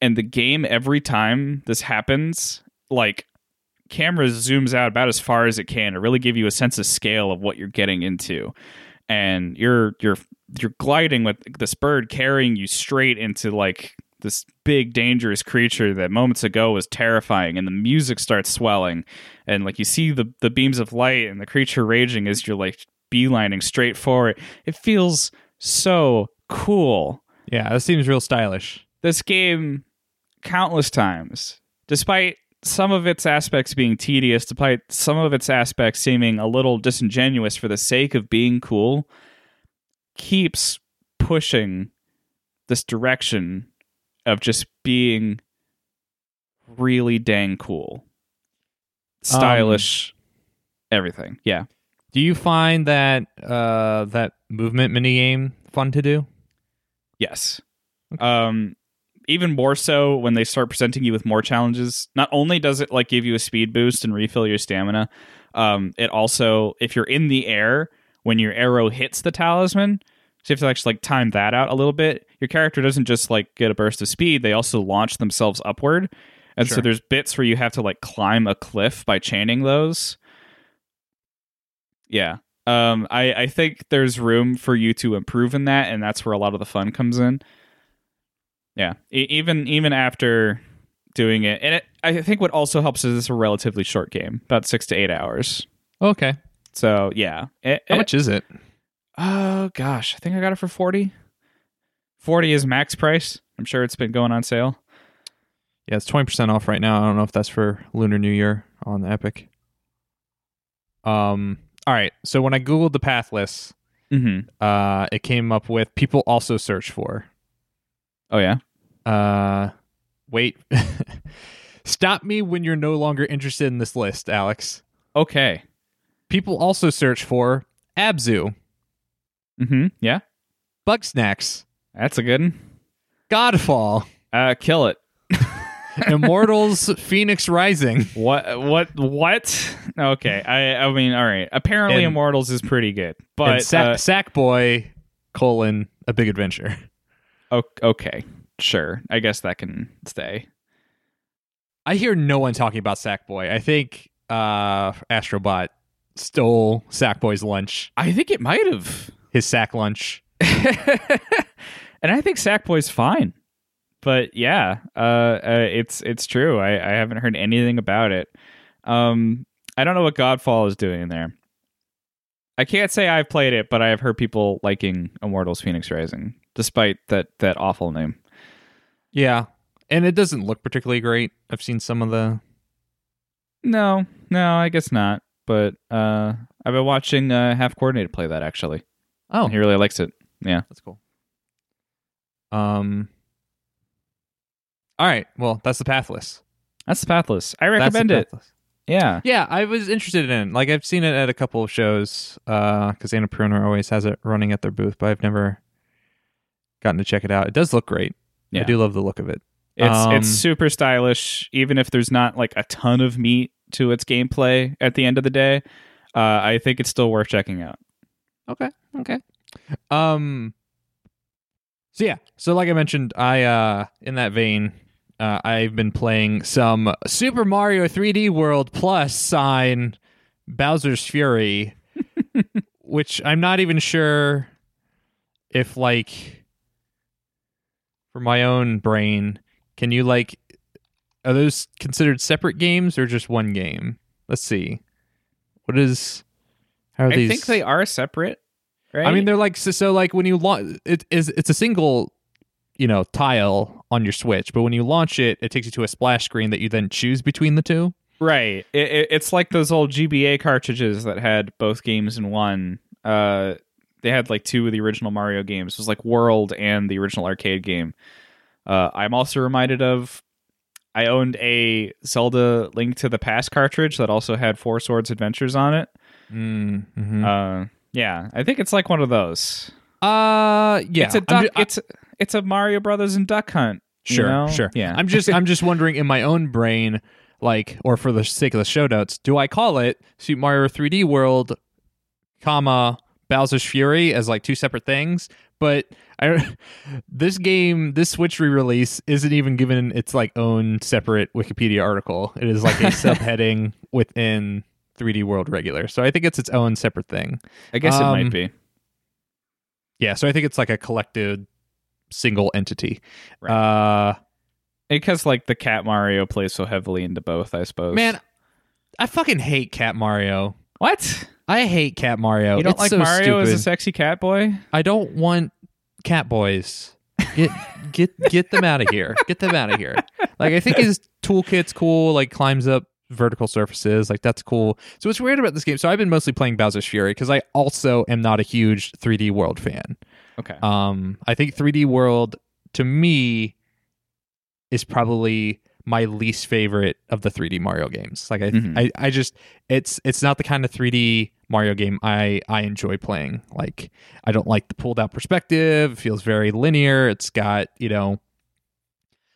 And the game, every time this happens, like camera zooms out about as far as it can to really give you a sense of scale of what you're getting into. And you're you're you're gliding with this bird carrying you straight into like this big dangerous creature that moments ago was terrifying and the music starts swelling and like you see the the beams of light and the creature raging as you're like beelining straight for it it feels so cool Yeah, that seems real stylish. this game countless times despite some of its aspects being tedious despite some of its aspects seeming a little disingenuous for the sake of being cool keeps pushing this direction of just being really dang cool stylish everything yeah Do you find that uh, that movement mini game fun to do? Yes. Um even more so when they start presenting you with more challenges. Not only does it like give you a speed boost and refill your stamina, um it also if you're in the air when your arrow hits the talisman, so you have to actually like time that out a little bit. Your character doesn't just like get a burst of speed, they also launch themselves upward. And so there's bits where you have to like climb a cliff by chaining those. Yeah. Um, I, I think there's room for you to improve in that, and that's where a lot of the fun comes in. Yeah, E- even even after doing it, and it, I think what also helps is it's a relatively short game, about six to eight hours. Okay. So yeah, It- How it- much is it? Oh gosh, I think I got it for forty. Forty is max price. I'm sure it's been going on sale. Yeah, it's twenty percent off right now. I don't know if that's for Lunar New Year on Epic. Um. All right. So when I googled the Pathless, Mm-hmm. uh, it came up with people also search for. Oh yeah. Uh, wait. Stop me when you're no longer interested in this list, Alex. Okay. People also search for Abzu, Mm-hmm. Yeah, Bugsnax, that's a good one. Godfall, Uh, kill it. Immortals, Phoenix Rising. What? What? What? Okay. I. I mean, all right. Apparently, And- Immortals is pretty good, but Sa- uh, Sackboy, colon, A Big Adventure. okay, sure. I guess that can stay. I hear no one talking about Sackboy. I think uh, Astrobot stole Sackboy's lunch, I think it might have, his sack lunch. and I think Sackboy's fine. But yeah, uh, uh, it's it's true. I, I haven't heard anything about it. Um, I don't know what Godfall is doing in there. I can't say I've played it, but I have heard people liking Immortals: Phoenix Rising, despite that that awful name. Yeah. And it doesn't look particularly great. I've seen some of the. No, no, I guess not. But uh, I've been watching uh, Half Coordinated play that actually. Oh, He really likes it. Yeah. that's cool. Um. All right. Well, that's the pathless. That's the Pathless. I That's the recommend it. path. Yeah. Yeah, I was interested in. it. Like I've seen it at a couple of shows because Annapurna always has it running at their booth, but I've never gotten to check it out. It does look great. I do love the look of it. It's Um, it's super stylish, even if there's not like a ton of meat to its gameplay at the end of the day. Uh, I think it's still worth checking out. Okay. Okay. Um. So yeah. So like I mentioned, I uh in that vein, uh, I've been playing some Super Mario 3D World plus sign Bowser's Fury, which I'm not even sure if like for my own brain, can you like are those considered separate games or just one game? Let's see. What is how are I these think they are separate. Right? I mean, they're like so, so like when you launch it is it's a single, you know, tile on your Switch, but when you launch it, it takes you to a splash screen that you then choose between the two. right. It, it, it's like those old GBA cartridges that had both games in one. Uh, they had like two of the original Mario games. It was like World and the original arcade game. Uh, I'm also reminded of I owned a Zelda Link to the Past cartridge that also had Four Swords Adventures on it. Mm-hmm. Uh, yeah, I think it's like one of those. Uh, yeah, it's a duck. ju- I- it's it's a Mario Brothers and Duck Hunt. you sure, know? sure. Yeah, I'm just I'm just wondering in my own brain, like, or for the sake of the show notes, do I call it Super Mario 3D World, comma Bowser's Fury as like two separate things? But I, this game, this Switch re-release isn't even given its like own separate Wikipedia article. It is like a subheading within 3D World Regular. So I think it's its own separate thing. I guess it um, might be. Yeah. So I think it's like a collected single entity. Right. Uh, Because like the Cat Mario plays so heavily into both, I suppose. man, I fucking hate Cat Mario. what? I hate Cat Mario. You don't It's like so Mario as a sexy cat boy? I don't want cat boys. Get get get them out of here. Get them out of here. Like I think his toolkit's cool. Like climbs up vertical surfaces. Like that's cool. So what's weird about this game? So I've been mostly playing Bowser's Fury because I also am not a huge 3D World fan. Okay. Um, I think 3D World to me is probably my least favorite of the 3D Mario games. Like I, Mhm. I, I just it's it's not the kind of 3D Mario game I I enjoy playing. Like I don't like the pulled out perspective. It feels very linear. It's got you know,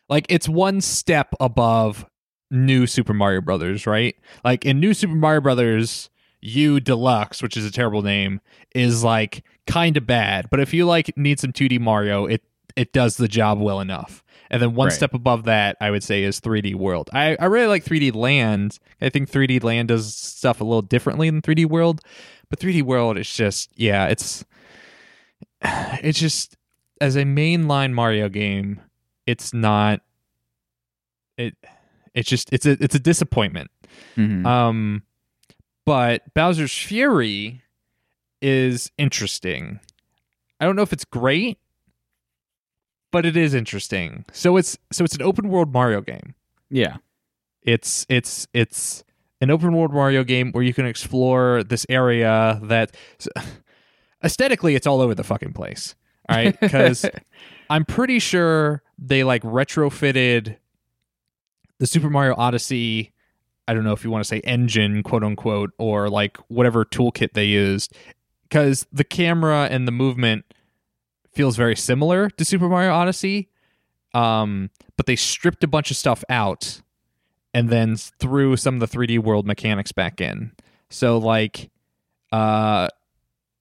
like it's one step above new Super Mario Brothers, right? Like in New Super Mario Brothers, U Deluxe, which is a terrible name, is like kind of bad. But if you like need some 2D Mario, it it does the job well enough. And then one Right. step above that, I would say, is 3D World. I, I really like 3D Land. I think 3D Land does stuff a little differently than 3D World. But 3D World is just, yeah, it's it's just as a mainline Mario game, it's not it it's just it's a it's a disappointment. Mhm. Um, but Bowser's Fury is interesting. I don't know if it's great, but it is interesting. So it's so it's an open world Mario game. yeah. It's it's it's an open world Mario game where you can explore this area that aesthetically it's all over the fucking place. All right, because I'm pretty sure they like retrofitted the Super Mario Odyssey. I don't know if you want to say engine, quote unquote, or like whatever toolkit they used, because the camera and the movement feels very similar to Super Mario Odyssey. Um, but they stripped a bunch of stuff out and then threw some of the 3D world mechanics back in. So like uh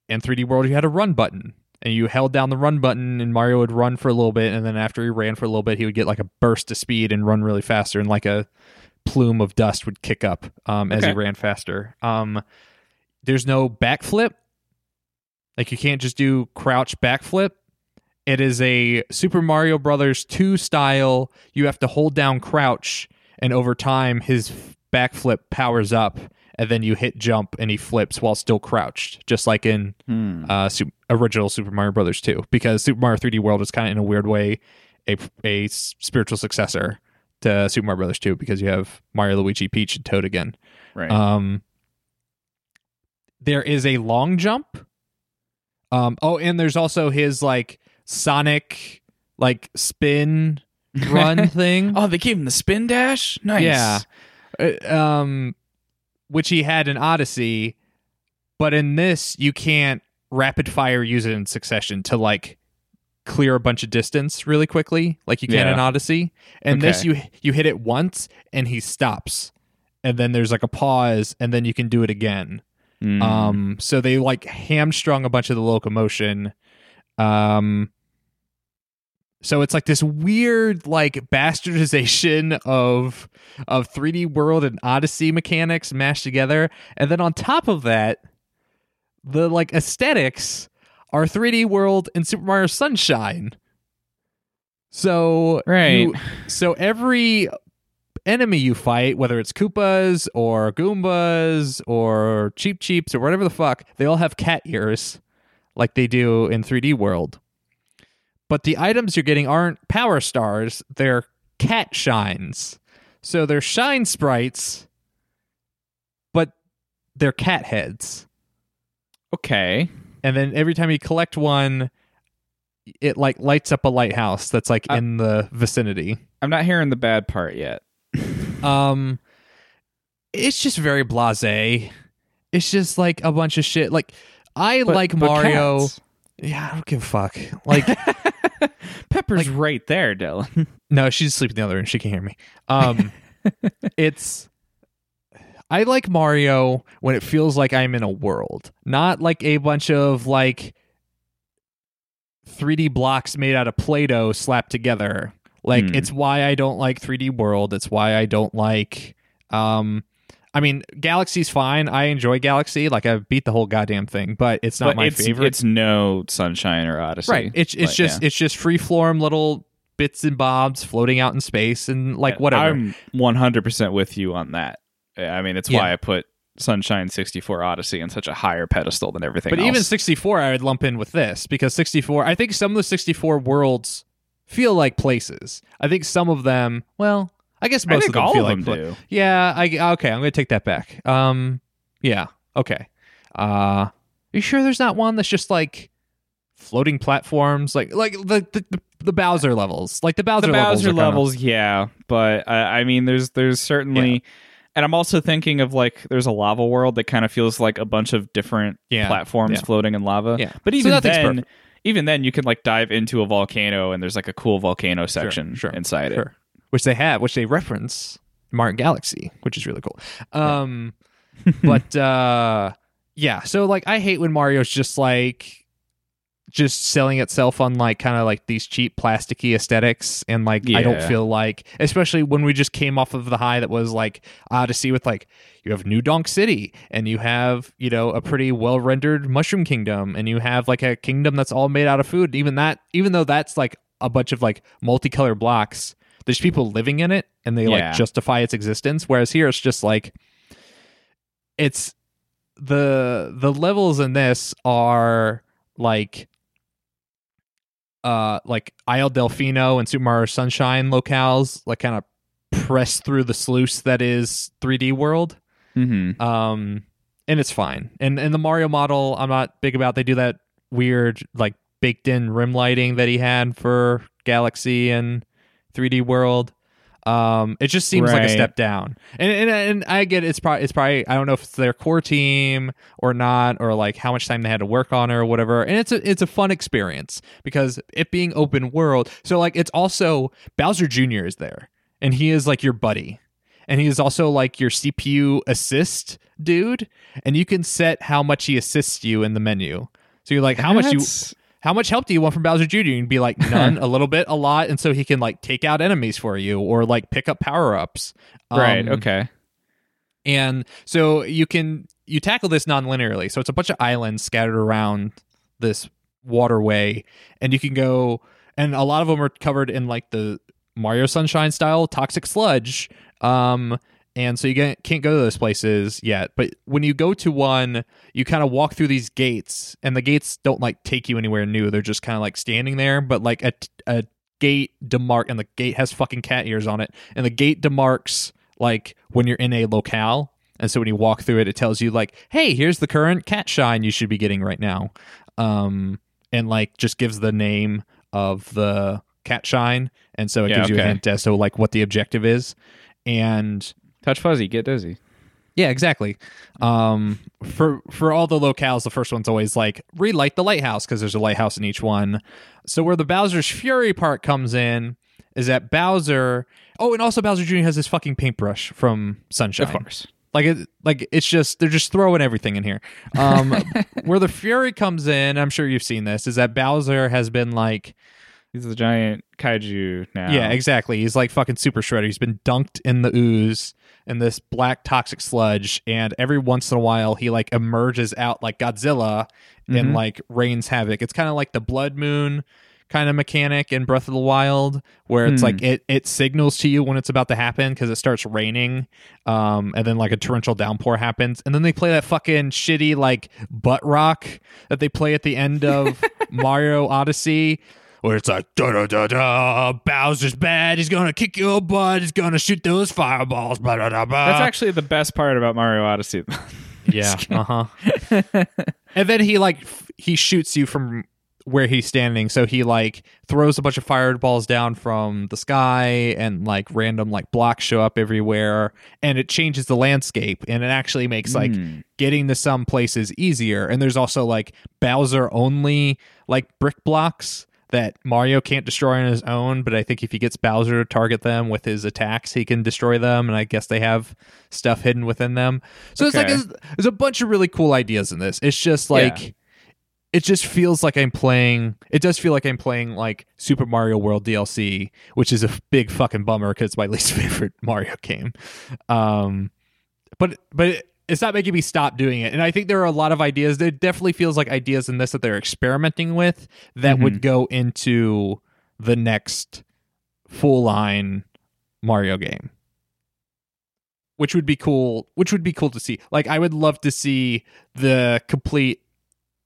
in 3D world you had a run button and you held down the run button and Mario would run for a little bit and then after he ran for a little bit he would get like a burst of speed and run really faster and like a plume of dust would kick up um as he ran faster. Um there's no backflip. Like you can't just do crouch backflip. It is a Super Mario Brothers 2 style. You have to hold down crouch and over time his backflip powers up and then you hit jump and he flips while still crouched just like in Hmm. uh, su- original Super Mario Brothers 2 because Super Mario 3D World is kind of in a weird way a, a spiritual successor to Super Mario Brothers 2 because you have Mario, Luigi, Peach, and Toad again. Right. Um, there is a long jump. Um, oh, and there's also his like Sonic like spin run thing. oh, they gave him the spin dash. Nice. Yeah. Uh, um which he had in Odyssey, but in this you can't rapid fire use it in succession to like clear a bunch of distance really quickly, like you can Yeah. in Odyssey. And this you you hit it once and he stops, and then there's like a pause, and then you can do it again. Mm. Um, so they like hamstrung a bunch of the locomotion. Um, so it's like this weird like bastardization of of 3D World and Odyssey mechanics mashed together, and then on top of that, the like aesthetics are 3D World and Super Mario Sunshine. So Right. you- so every enemy you fight, whether it's Koopas or Goombas or Cheap Cheeps or whatever the fuck, they all have cat ears like they do in 3D World. But the items you're getting aren't power stars, they're cat shines. So they're shine sprites, but they're cat heads. okay. And then every time you collect one, it like lights up a lighthouse that's like Uh, in the vicinity. I'm not hearing the bad part yet. Um, it's just very blasé. It's just like a bunch of shit. Like I But- like but Mario. cats. Yeah, I don't give a fuck. Like Pepper's right there, Dylan. no, she's asleep in the other room. She can hear me. Um, it's. I like Mario when it feels like I'm in a world, not like a bunch of like 3D blocks made out of Play-Doh slapped together. Like Hmm. it's why I don't like 3D World. It's why I don't like um I mean Galaxy's fine. I enjoy Galaxy. Like I beat the whole goddamn thing, but it's not but my it's, favorite. It's no Sunshine or Odyssey. right. It's it's But, just yeah. it's just free form little bits and bobs floating out in space and like whatever. I'm 100% with you on that. I mean, it's Yeah. why I put Sunshine 64 Odyssey on such a higher pedestal than everything But else. even 64 I would lump in with this because 64 I think some of the 64 worlds feel like places. I think some of them, well, I guess I most think of them all feel of like them pla- do. Yeah, I okay, I'm going to take that back. Um yeah, okay. Uh are you sure there's not one that's just like floating platforms like like the the, the Bowser levels. Like the Bowser, the levels. Bowser are kinda- levels, yeah, but uh, I mean, there's there's certainly, and I'm also thinking of like there's a lava world that kind of feels like a bunch of different Yeah, platforms yeah. floating in lava. Yeah. but even nothing's then, even then, you can like dive into a volcano and there's like a cool volcano section sure, inside it. Which they have, which they reference in Mario Galaxy, which is really cool. Um but uh yeah, so like I hate when Mario's just like just selling itself on like kind of like these cheap plasticky aesthetics and like I don't feel like especially when we just came off of the high that was like Odyssey with like you have New Donk City and you have, you know, a pretty well rendered Mushroom Kingdom and you have like a kingdom that's all made out of food. Even that even though that's like a bunch of like multicolored blocks, there's people living in it and they Yeah. like justify its existence. Whereas here it's just like it's the the levels in this are like uh like Isle Delfino and Super Mario Sunshine locales like kind of press through the sluice that is 3D world. Mm-hmm. Um and it's fine. And and the Mario model I'm not big about. They do that weird like baked in rim lighting that he had for Galaxy and 3D World. Um, it just seems like a step down, and, and and I get it's probably it's probably I don't know if it's their core team or not, or like how much time they had to work on it or whatever. And it's a it's a fun experience because it being open world. So like it's also Bowser Jr. is there, and he is like your buddy, and he is also like your CPU assist dude, and you can set how much he assists you in the menu. So you're like, how much you That's- how much help do you want from Bowser Jr.? You can be like none, a little bit, a lot, and so he can like take out enemies for you or like pick up power ups. right? Okay. And so you can you tackle this non-linearly. So it's a bunch of islands scattered around this waterway, and you can go. And a lot of them are covered in like the Mario Sunshine style toxic sludge. Um, and so you get, can't go to those places yet. But when you go to one, you kind of walk through these gates, and the gates don't like take you anywhere new. They're just kind of like standing there. But like a a gate demark, and the gate has fucking cat ears on it, and the gate demarks like when you're in a locale. And so when you walk through it, it tells you like, "Hey, here's the current cat shine you should be getting right now," um, and like just gives the name of the cat shine, and so it Yeah, gives you a hint as to like what the objective is. And Touch fuzzy, get dizzy. Yeah, exactly. Um, for for all the locales, the first one's always like relight the lighthouse because there's a lighthouse in each one. So where the Bowser's Fury part comes in is that Bowser. Oh, and also Bowser Jr. has this fucking paintbrush from Sunshine. Of course. Like it, like it's just they're just throwing everything in here. Um, where the Fury comes in, I'm sure you've seen this, is that Bowser has been like He's a giant kaiju now. yeah, exactly. He's like fucking super shredder. He's been dunked in the ooze in this black toxic sludge, and every once in a while he like emerges out like Godzilla and Mhm. like rains havoc. It's kind of like the blood moon kind of mechanic in Breath of the Wild, where it's Hmm. like it it signals to you when it's about to happen because it starts raining, um, and then like a torrential downpour happens, and then they play that fucking shitty like butt rock that they play at the end of Mario Odyssey where it's like da da da da Bowser's bad. He's gonna kick your butt. He's gonna shoot those fireballs. Ba, da, da, ba. That's actually the best part about Mario Odyssey. yeah. Uh huh. and then he like f- he shoots you from where he's standing. So he like throws a bunch of fireballs down from the sky, and like random like blocks show up everywhere, and it changes the landscape, and it actually makes like Hmm. getting to some places easier. And there's also like Bowser only like brick blocks that Mario can't destroy on his own, but I think if he gets Bowser to target them with his attacks, he can destroy them. And I guess they have stuff hidden within them. So it's like there's, there's a bunch of really cool ideas in this. It's just like Yeah. it just feels like I'm playing. It does feel like I'm playing like Super Mario World DLC, which is a big fucking bummer because it's my least favorite Mario game. Um, but but it, it's not making me stop doing it. And I think there are a lot of ideas. There definitely feels like ideas in this that they're experimenting with that would mm-hmm. go into the next full line Mario game. Which would be cool. Which would be cool to see. Like I would love to see the complete,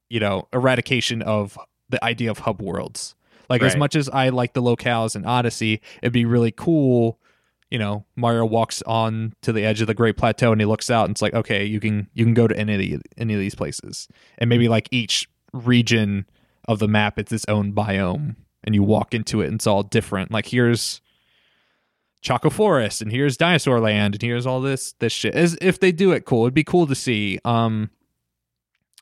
you know, eradication of the idea of hub worlds. Like as much as I like the locales in Odyssey, it'd be really cool you know Mario walks on to the edge of the Great Plateau and he looks out and it's like okay you can you can go to any of the, any of these places. And maybe like each region of the map it's its own biome and you walk into it and it's all different. Like here's Choco Forest and here's Dinosaur Land and here's all this this shit. As if they do it cool. It'd be cool to see. Um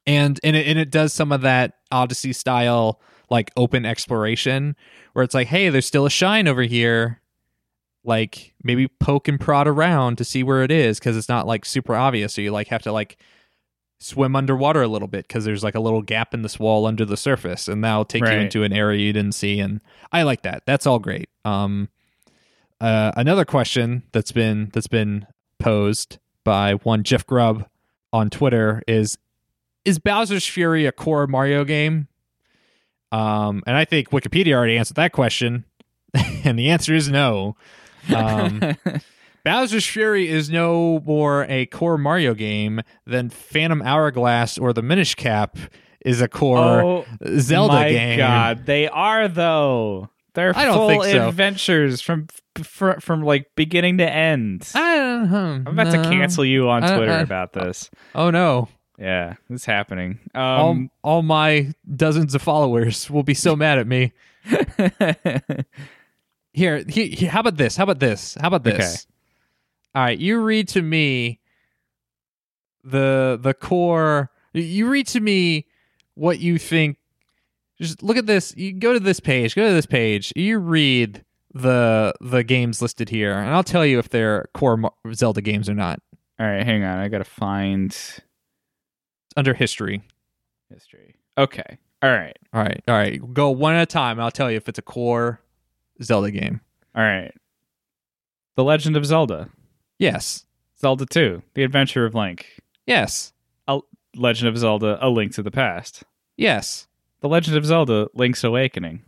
and and it, and it does some of that Odyssey style like open exploration where it's like hey there's still a shine over here like maybe poke and prod around to see where it is because it's not like super obvious. So you like have to like swim underwater a little bit because there's like a little gap in this wall under the surface and that'll take you into an area you didn't see and i like that. That's all great. Um uh, another question that's been that's been posed by one jeff grubb on twitter is is bowser's fury a core mario game? Um and i think wikipedia already answered that question and the answer is no um, Bowser's Fury is no more a core Mario game than Phantom Hourglass or the Minish Cap is a core Zelda game. oh Zelda my game. god, they are though. They're I full so. adventures from, from from like beginning to end. I don't know. I'm about to cancel you on Twitter uh, about this. Oh no. Yeah, it's happening. all, Um, all my dozens of followers will be so mad at me. Here, he, he- how about this? How about this? How about this? Okay. All right, you read to me the the core. You read to me what you think. Just look at this. You go to this page. Go to this page. You read the the games listed here, and I'll tell you if they're core Zelda games or not. all right, hang on. I gotta find It's under history. history. Okay. All right. All right, all right. Go one at a time. And I'll tell you if it's a core Zelda game. All right. The Legend of Zelda. Yes. Zelda 2. The Adventure of Link. Yes. Legend of Zelda: A Link to the Past. Yes. The Legend of Zelda: Link's Awakening.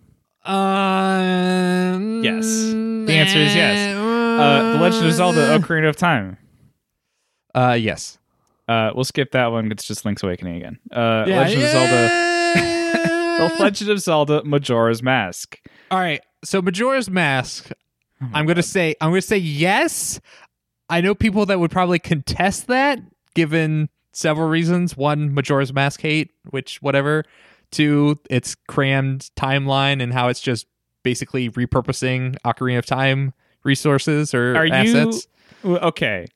Um, Yes. The answer is yes. Uh, the Legend of Zelda: Ocarina of Time. Uh, yes. Uh, we'll skip that one. It's just Link's Awakening again. Uh, Legend of Zelda. The Legend of Zelda: Majora's Mask. All right. So Majora's Mask. I'm gonna say. I'm gonna say yes. I know people that would probably contest that, given several reasons. One, Majora's Mask hate, which whatever. Two, its crammed timeline and how it's just basically repurposing Ocarina of Time resources or Are assets. W- Okay.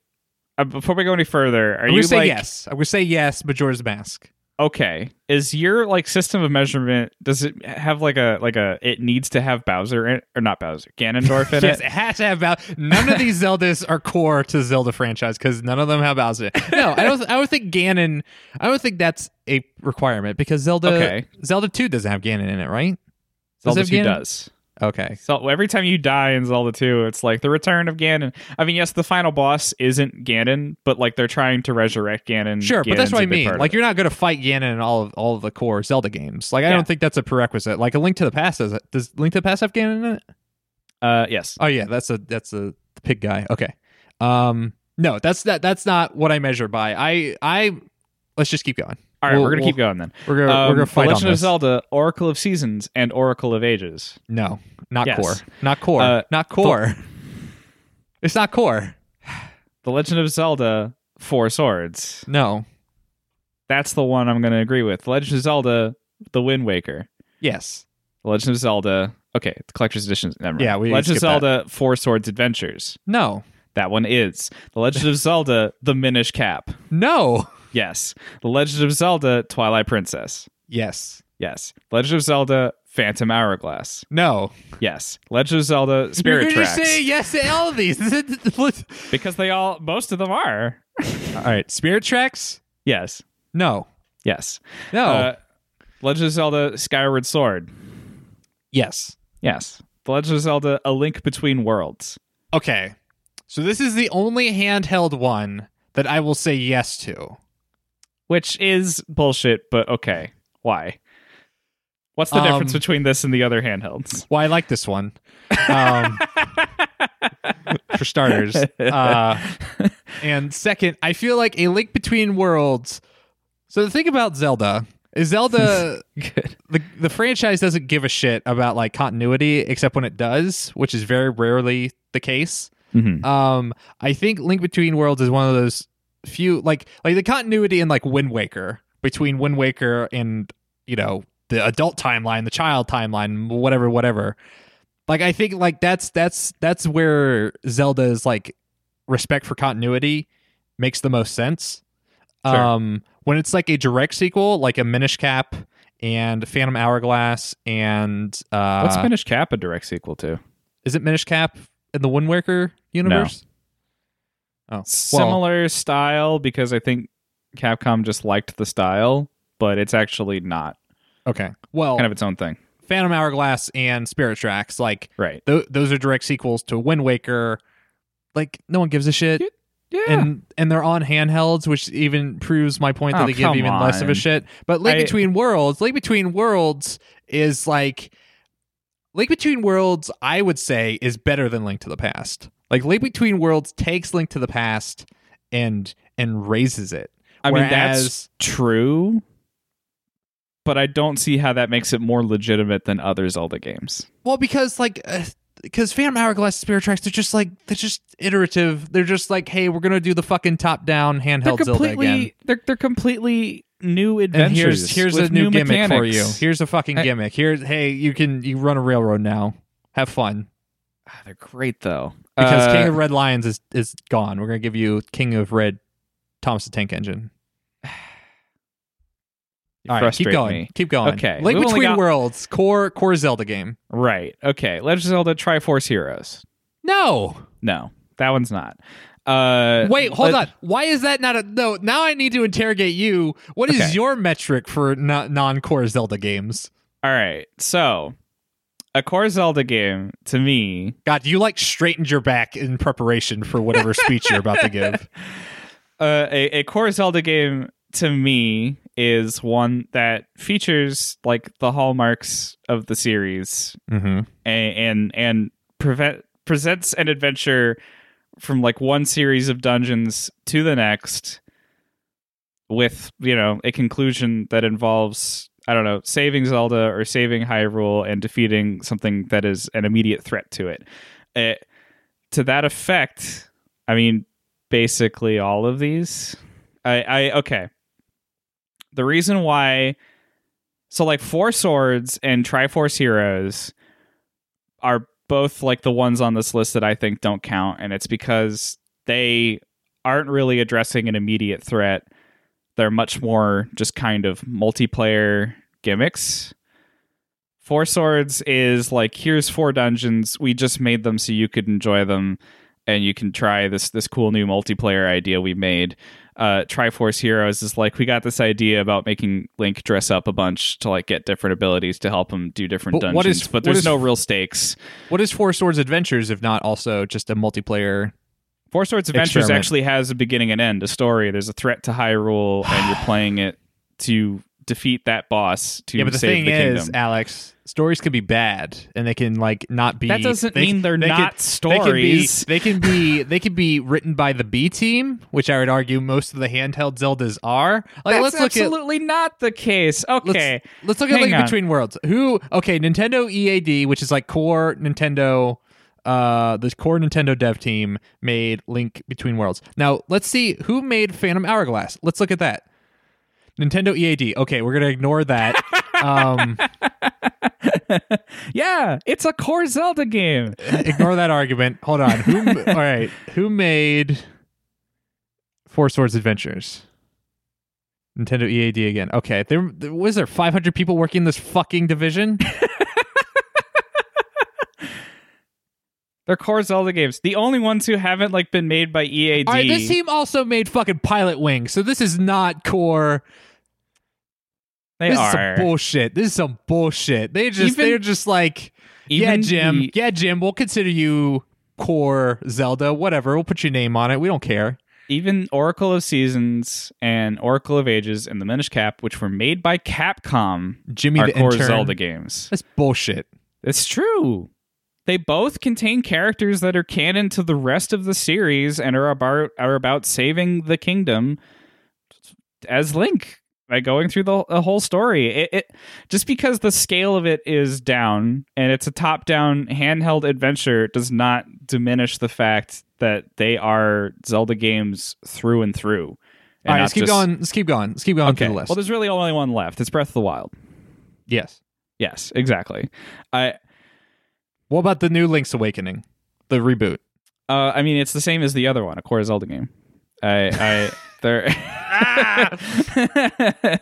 uh, before we go any further, are I'm you gonna say like yes. I would say yes. Majora's Mask. Okay? Is your like system of measurement? Does it have like a like a? It needs to have Bowser in, or not Bowser, Ganondorf in it? yes, it. it has to have Bowser. None of these Zeldas are core to Zelda franchise because none of them have Bowser. No, I don't. I don't think Ganon. I don't think that's a requirement because Zelda. Okay. Zelda Two doesn't have Ganon in it, right? Does Zelda it Two Ganon? does. Okay. So every time you die in Zelda 2, it's like the return of Ganon. I mean, yes, the final boss isn't Ganon, but like they're trying to resurrect Ganon. Sure, but that's what I mean. Like you're not going to fight Ganon in all of all of the core Zelda games. Like I Yeah. don't think that's a prerequisite. Like a Link to the Past does it. Does Link to the Past have Ganon in it? uh, yes. Oh yeah, that's a that's a the pig guy. Okay. Um no, that's that that's not what I measure by. I I let's just keep going. All right, We'll- we're gonna we'll- keep going then. We're gonna Um, we're gonna the fight Legend on of this. Zelda: Oracle of Seasons and Oracle of Ages. No, not Yes. core. Not core. Uh, not core. it's not core. The Legend of Zelda: Four Swords. No. That's the one I'm gonna agree with. The Legend of Zelda: The Wind Waker. Yes. The Legend of Zelda. Okay, the collector's edition. Never mind. Yeah, we Legend of skipped that. Zelda: Four Swords Adventures. No. That one is The Legend of Zelda: The Minish Cap. No. Yes. The Legend of Zelda: Twilight Princess. Yes. Yes. Legend of Zelda: Phantom Hourglass. No. Yes. Legend of Zelda: Spirit You're Tracks. say yes to all of these. because they all, most of them are. all right. Spirit tracks? Yes. No. Yes. No. Uh, Legend of Zelda: Skyward Sword. yes. Yes. The Legend of Zelda: A Link Between Worlds. Okay. So this is the only handheld one that I will say yes to. Which is bullshit, but okay. Why? What's the Um, difference between this and the other handhelds? Well, I like this one. Um, for starters. Uh, and second, I feel like a link between worlds. So the thing about Zelda is Zelda the the franchise doesn't give a shit about like continuity except when it does, which is very rarely the case. Mhm. Um, I think Link Between Worlds is one of those few like like the continuity in like Wind Waker between Wind Waker and you know the adult timeline, the child timeline, whatever, whatever. Like I think like that's that's that's where Zelda's like respect for continuity makes the most sense. Sure. Um, when it's like a direct sequel, like a Minish Cap and Phantom Hourglass and uh, What's Minish Cap a direct sequel to? is it Minish Cap in the Wind Waker universe? Oh, well, Similar style because I think Capcom just liked the style, but it's actually not. okay. Well, Kind of its own thing. Phantom Hourglass and Spirit Tracks, like Right. th- those are direct sequels to Wind Waker. Like no one gives a shit, Yeah. and and they're on handhelds, which even proves my point that Oh, they give come even less of a shit. But Link I- Between Worlds, Link Between Worlds is like Link Between Worlds. I would say is better than Link to the Past. Like Link Between Worlds takes Link to the Past and and raises it. I mean, that's true, but I don't see how that makes it more legitimate than other Zelda games. Well, because like, because Phantom Hourglass, Spirit Tracks, they're just like they're just iterative. They're just like, hey, we're gonna do the fucking top down They're handheld Zelda completely, again. they're they're completely new And adventures. here's here's a with new, gimmick for you. Here's a fucking Hey. gimmick. Here's hey, you can you run a railroad now. Have fun Ah, they're great though. Because Uh, King of Red Lions is is gone. We're gonna give you King of Red Thomas the Tank Engine. All right, keep going. me. Keep going. Okay, Link we've Between got- Worlds, core core Zelda game. Right. Okay. Legend of Zelda Triforce Heroes. No. No, that one's not. Uh, Wait, hold let- on. Why is that not a no? Now I need to interrogate you. What is Okay. your metric for non-core Zelda games? All right. So, a core Zelda game to me God, you like straightened your back in preparation for whatever speech you're about to give. uh, a, a core Zelda game to me is one that features like the hallmarks of the series Mm-hmm. and and, and prevent, presents an adventure from like one series of dungeons to the next with you know a conclusion that involves I don't know saving Zelda or saving Hyrule and defeating something that is an immediate threat to it. Uh, to that effect, I mean basically all of these. I I okay. The reason why so like Four Swords and Triforce Heroes are both like the ones on this list that I think don't count and it's because they aren't really addressing an immediate threat. They're much more just kind of multiplayer gimmicks. Four Swords is like here's four dungeons. We just made them so you could enjoy them and you can try this this cool new multiplayer idea we made. Uh, Triforce Heroes is like we got this idea about making Link dress up a bunch to like get different abilities to help him do different But dungeons, what is- but there's is- no real stakes. What is Four Swords Adventures if not also just a multiplayer? Four Swords Adventures Experiment. actually has a beginning and end, a story. There's a threat to Hyrule, and you're playing it to defeat that boss to yeah, but the save thing the is, kingdom. Alex, stories can be bad, and they can like not be. That doesn't they- mean they're they not They can be. stories. They can be. They can be written by the B team, which I would argue most of the handheld Zeldas are. Like, That's let's look at. absolutely not the case. Okay, Let's, let's look at Link on. Between Worlds. Who? Okay, Nintendo EAD, which is like core Nintendo. Uh, the core Nintendo dev team made Link Between Worlds. Now let's see who made Phantom Hourglass. Let's look at that. Nintendo EAD. Okay, we're gonna ignore that. um, yeah, it's a core Zelda game. ignore that argument. Hold on. Who? all right. Who made Four Swords Adventures? Nintendo EAD again. Okay. There there- was there 500 people working this fucking division. They're core Zelda games. The only ones who haven't like been made by EAD. All right, this team also made fucking Pilot Wing, so this is not core. they this are is some bullshit. This is some bullshit. They just Even- they're just like, yeah, Jim, the- yeah, Jim, we'll consider you core Zelda, whatever. We'll put your name on it. We don't care. even Oracle of Seasons and Oracle of Ages and the Minish Cap, which were made by Capcom, Jimmy are the core intern. Zelda games. That's bullshit. It's true. They both contain characters that are canon to the rest of the series and are about are about saving the kingdom as Link by going through the, the whole story. It, it just because the scale of it is down and it's a top down handheld adventure does not diminish the fact that they are Zelda games through and through. And All right, let's keep just- going. Let's keep going. Let's keep going Okay. the list. Well, there's really only one left. It's Breath of the Wild. yes. Yes, exactly. I What about the new Link's Awakening, the reboot? Uh, I mean, it's the same as the other one, a core Zelda game. I, I, there.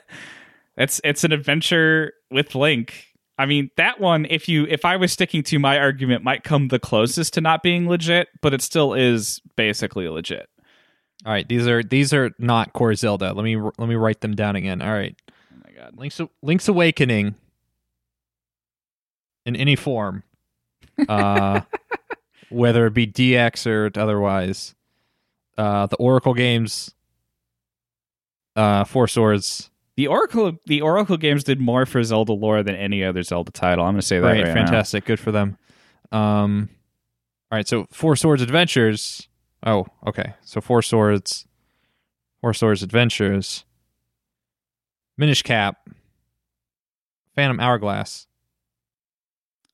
it's it's an adventure with Link. I mean, that one, if you if I was sticking to my argument, might come the closest to not being legit, but it still is basically legit. All right, these are these are not core Zelda. Let me let me write them down again. All right, Oh my god. Link's Link's Awakening in any form, uh, whether it be DX or otherwise, uh, the Oracle games, uh, Four Swords, The Oracle the Oracle games did more for Zelda lore than any other Zelda title. I'm going to say that right, right now. fantastic, good for them. Um, all right, so Four Swords Adventures. Oh, okay, so Four Swords, Four Swords Adventures, Minish Cap, Phantom Hourglass.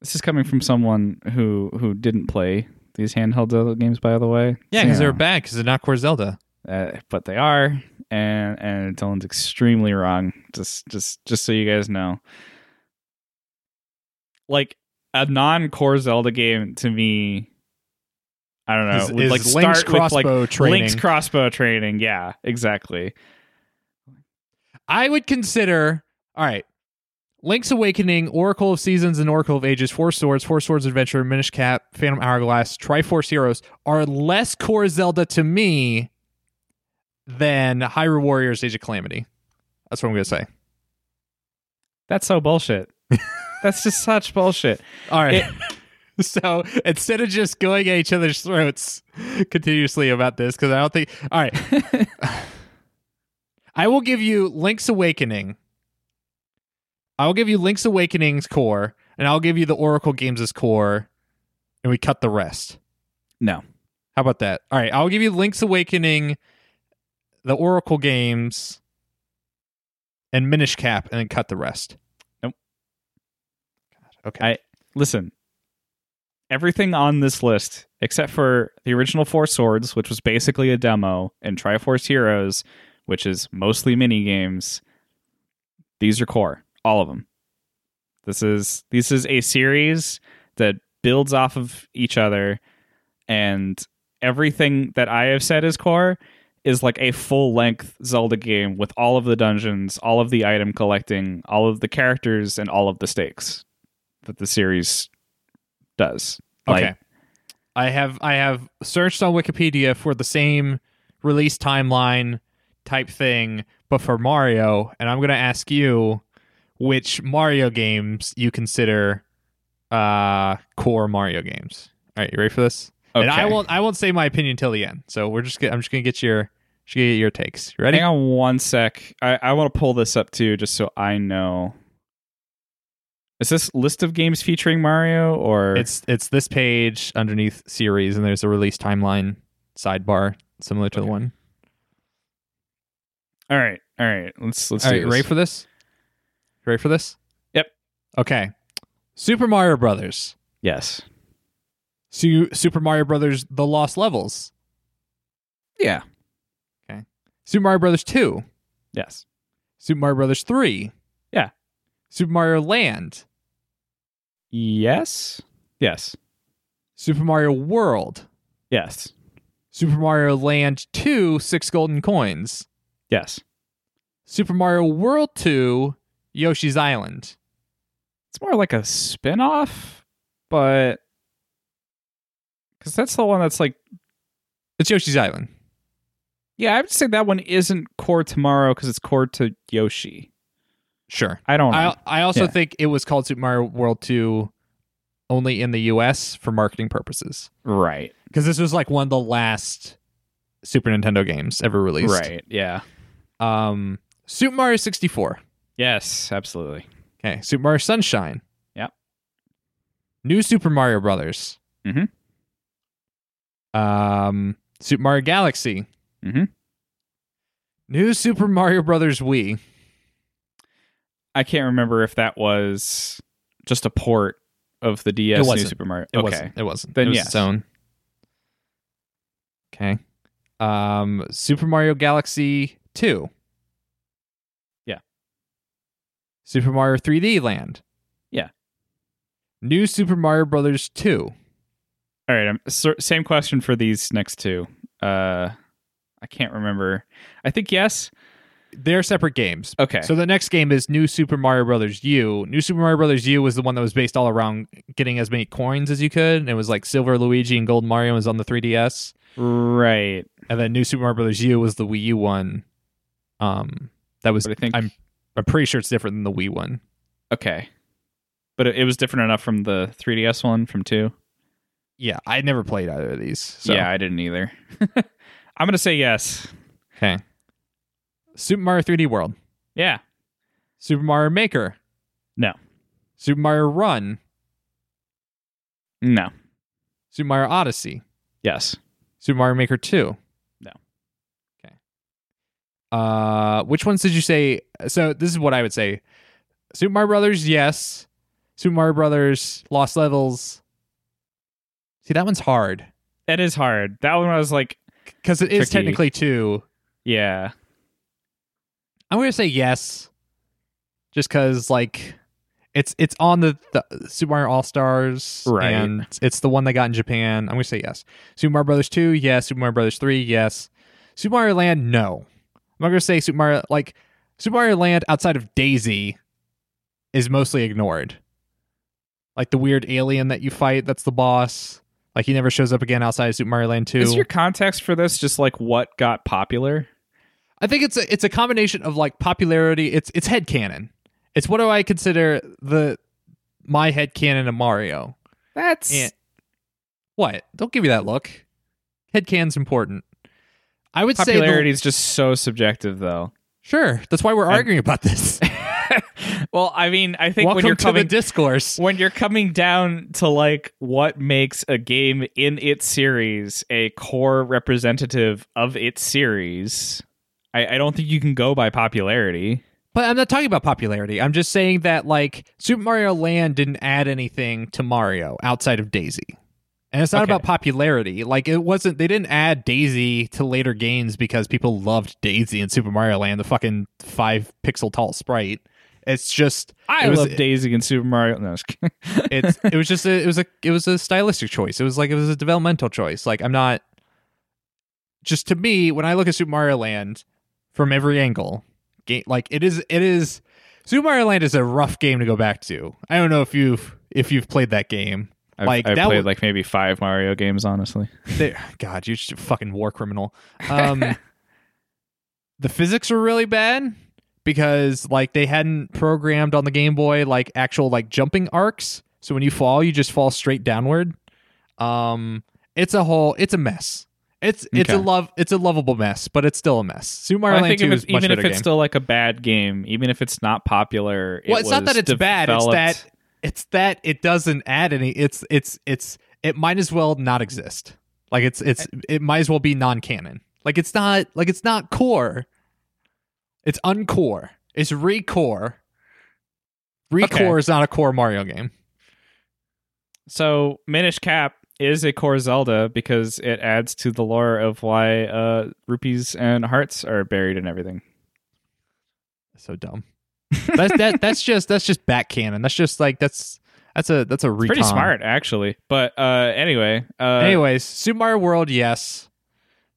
This is coming from someone who who didn't play these handheld Zelda games, by the way. Yeah, because they're bad because they're not core Zelda. uh, but they are, and and Dylan's extremely wrong. Just just just so you guys know, like a non-core Zelda game to me, I don't know, Is- would is like Link's start with like training. Link's crossbow training. Yeah, exactly. I would consider. All right. Link's Awakening, Oracle of Seasons, and Oracle of Ages, Four Swords, Four Swords Adventure, Minish Cap, Phantom Hourglass, Triforce Heroes are less core Zelda to me than Hyrule Warriors Age of Calamity. That's what I'm going to say. That's so bullshit. That's just such bullshit. All right. so instead of just going at each other's throats continuously about this, because I don't think. All right. I will give you Link's Awakening. I will give you Link's Awakening's core, and I'll give you the Oracle Games' core, and we cut the rest. No, How about that? All right. I'll give you Link's Awakening, the Oracle Games, and Minish Cap, and then cut the rest. Nope. God, okay. I listen. Everything on this list, except for the original Four Swords, which was basically a demo, and Triforce Heroes, which is mostly mini games, these are core. All of them. This is this is a series that builds off of each other, and everything that I have said is core is like a full length Zelda game with all of the dungeons, all of the item collecting, all of the characters, and all of the stakes that the series does. Like, Okay. I have I have searched on Wikipedia for the same release timeline type thing, but for Mario, and I'm gonna ask you which Mario games you consider uh core Mario games. All right, you ready for this? And I won't I won't say my opinion till the end. So we're just gonna, I'm just gonna get your just gonna get your takes. You ready? Hang on one sec. I, I want to pull this up too, just so I know. Is this list of games featuring Mario or It's it's this page underneath series, and there's a release timeline sidebar similar to the one. all right? All right, let's let's All do right, ready for this? You ready for this? Yep. Okay. Super Mario Brothers. yes, Su- Super Mario Brothers: The Lost Levels. yeah, Okay. Super Mario Brothers 2. yes, Super Mario Brothers 3. Yeah. Super Mario Land. yes, yes, Super Mario World. yes, Super Mario Land 2, Six Golden Coins. yes. Super Mario World 2, Yoshi's Island. It's more like a spin-off, but because that's the one that's like, It's Yoshi's Island. yeah, I would say that one isn't core tomorrow because it's core to Yoshi. Sure. I don't know. I I also Yeah. think it was called Super Mario World 2 only in the US for marketing purposes. right, Because this was like one of the last Super Nintendo games ever released. right, yeah, Um, Super Mario 64. Yes, absolutely. Okay. Super Mario Sunshine. Yep. New Super Mario Brothers. Mhm. Um, Super Mario Galaxy. Mm-hmm. New Super Mario Brothers Wii. I can't remember if that was just a port of the DS It New. Super Mario. It okay. wasn't. It wasn't. Then it was yes. its own. Okay. Um, Super Mario Galaxy 2. Yeah. Super Mario 3D Land. Yeah. New Super Mario Brothers 2. All right. I'm, so, same question for these next two. Uh, I can't remember. I think yes. They're separate games. Okay. So the next game is New Super Mario Brothers U. New Super Mario Brothers U was the one that was based all around getting as many coins as you could. And it was like Silver Luigi and Gold Mario was on the 3DS. right. And then New Super Mario Brothers U was the Wii U one. Um, that was But I think I'm I'm pretty sure it's different than the Wii one. okay. But it, it was different enough from the 3DS one from two. Yeah, I never played either of these. So. Yeah, I didn't either. I'm gonna say yes. Okay. Super Mario 3D World. Yeah. Super Mario Maker. No. Super Mario Run. No. Super Mario Odyssey. Yes. Super Mario Maker 2. Uh which ones did you say? So this is what I would say. Super Mario Brothers, yes. Super Mario Brothers Lost Levels. See, that one's hard That is hard. That one I was like, cuz it is Tricky. technically 2. yeah. I'm going to say yes. Just cuz like it's it's on the, the Super Mario All-Stars Right. and it's the one they got in Japan. I'm going to say yes. Super Mario Brothers 2, yes. Super Mario Brothers 3, yes. Super Mario Land, no. I'm not to say Super Mario like Super Mario Land outside of Daisy is mostly ignored. Like the weird alien that you fight that's the boss. Like he never shows up again outside of Super Mario Land 2. Is your context for this just like what got popular? I think it's a it's a combination of like popularity. It's it's head canon. It's what do I consider the my head canon of Mario? That's And what? Don't give me that look. Head canon's important. I would say popularity is just so subjective, though. sure. That's why we're arguing about this. well, I mean, I think Welcome when you're to coming the discourse. when you're coming down to like what makes a game in its series a core representative of its series, I, I don't think you can go by popularity. But I'm not talking about popularity. I'm just saying that like Super Mario Land didn't add anything to Mario outside of Daisy. And it's not Okay. about popularity. Like it wasn't they didn't add Daisy to later games because people loved Daisy in Super Mario Land, the fucking 5 pixel tall sprite. It's just I it was, love Daisy in Super Mario. No, I was kidding. it's it was just a, it was a it was a stylistic choice. It was like it was a developmental choice. Like I'm not just to me, when I look at Super Mario Land from every angle, game like it is, it is Super Mario Land is a rough game to go back to. I don't know if you've if you've played that game. I've, like I've that played was- like maybe five Mario games, honestly. They, God, you're just a fucking war criminal. Um, the physics were really bad because like they hadn't programmed on the Game Boy like actual like jumping arcs. So when you fall, you just fall straight downward. Um, it's a whole, it's a mess. It's it's a love, it's a lovable mess, but it's still a mess. Super Mario I Land Two is much even if it's game. still like a bad game, even if it's not popular, it well, it's not that it's bad. It's that it's that it doesn't add any. It's it's it's it might as well not exist. Like it's it's it might as well be non-canon. Like it's not like it's not core. It's uncore. It's recore. Recore Okay. is not a core Mario game. So Minish Cap is a core Zelda because it adds to the lore of why uh, rupees and hearts are buried and everything. So dumb. That's that that's just that's just back canon. That's just like that's that's a that's a It's pretty smart, actually. But uh, anyway, uh, Anyways, Super Mario World, yes.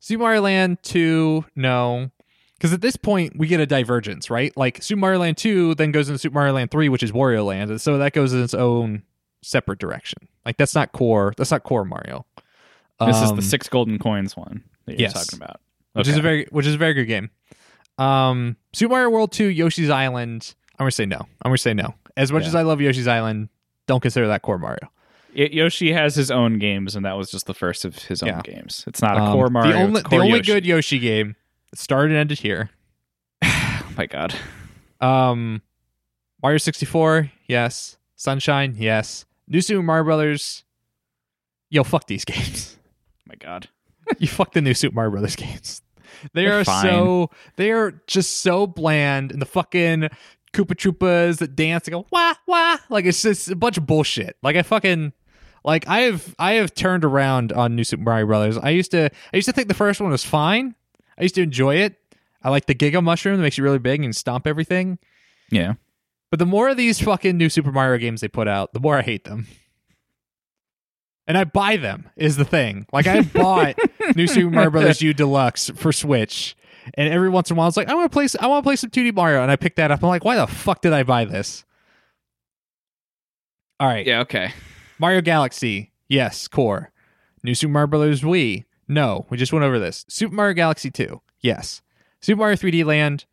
Super Mario Land 2, no. Because at this point, we get a divergence, right? Like Super Mario Land 2 then goes into Super Mario Land 3, which is Wario Land. And so that goes in its own separate direction. Like that's not core. That's not core Mario. this is Um, the six golden coins one that you're yes. talking about, which is a very which is a very good game. Um, Super Mario World 2, Yoshi's Island. I'm gonna say no. I'm gonna say no. As much Yeah. as I love Yoshi's Island, don't consider that core Mario. Y- Yoshi has his own games, and that was just the first of his own Yeah. games. It's not a Um, core Mario. The only, it's the only Yoshi. good Yoshi game started and ended here. Oh my god. Um, Mario 64, yes. Sunshine, yes. New Super Mario Brothers. Yo, fuck these games. Oh my god. you fuck the new Super Mario Brothers games. They They're are fine. so they are just so bland, and the fucking Koopa Troopas that dance and go wah wah, like it's just a bunch of bullshit. Like I fucking like I have I have turned around on New Super Mario Brothers. I used to I used to think the first one was fine. I used to enjoy it. I like the Giga Mushroom that makes you really big and stomp everything. Yeah. But the more of these fucking new Super Mario games they put out, the more I hate them. And I buy them is the thing. Like I bought New Super Mario Brothers U Deluxe for Switch, and every once in a while it's like I want to play. I want to play some 2D Mario, and I pick that up. I'm like, why the fuck did I buy this? All right, Yeah. Okay. Mario Galaxy, yes, core. New Super Mario Brothers Wii, no. We just went over this. Super Mario Galaxy 2, yes. Super Mario 3D Land,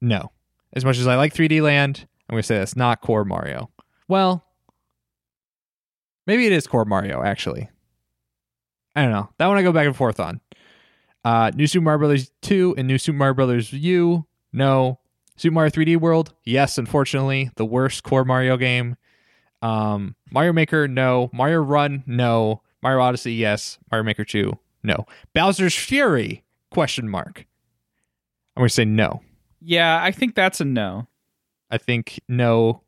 no. As much as I like 3D Land, I'm gonna say that's not core Mario. Well, maybe it is core Mario actually. I don't know. That one I go back and forth on. Uh, New Super Mario Brothers 2 and New Super Mario Brothers U, no. Super Mario 3D World, yes. Unfortunately, the worst core Mario game. Um, Mario Maker, no. Mario Run, no. Mario Odyssey, yes. Mario Maker 2, no. Bowser's Fury, question mark. I'm going to say no. Yeah, I think that's a no. I think no,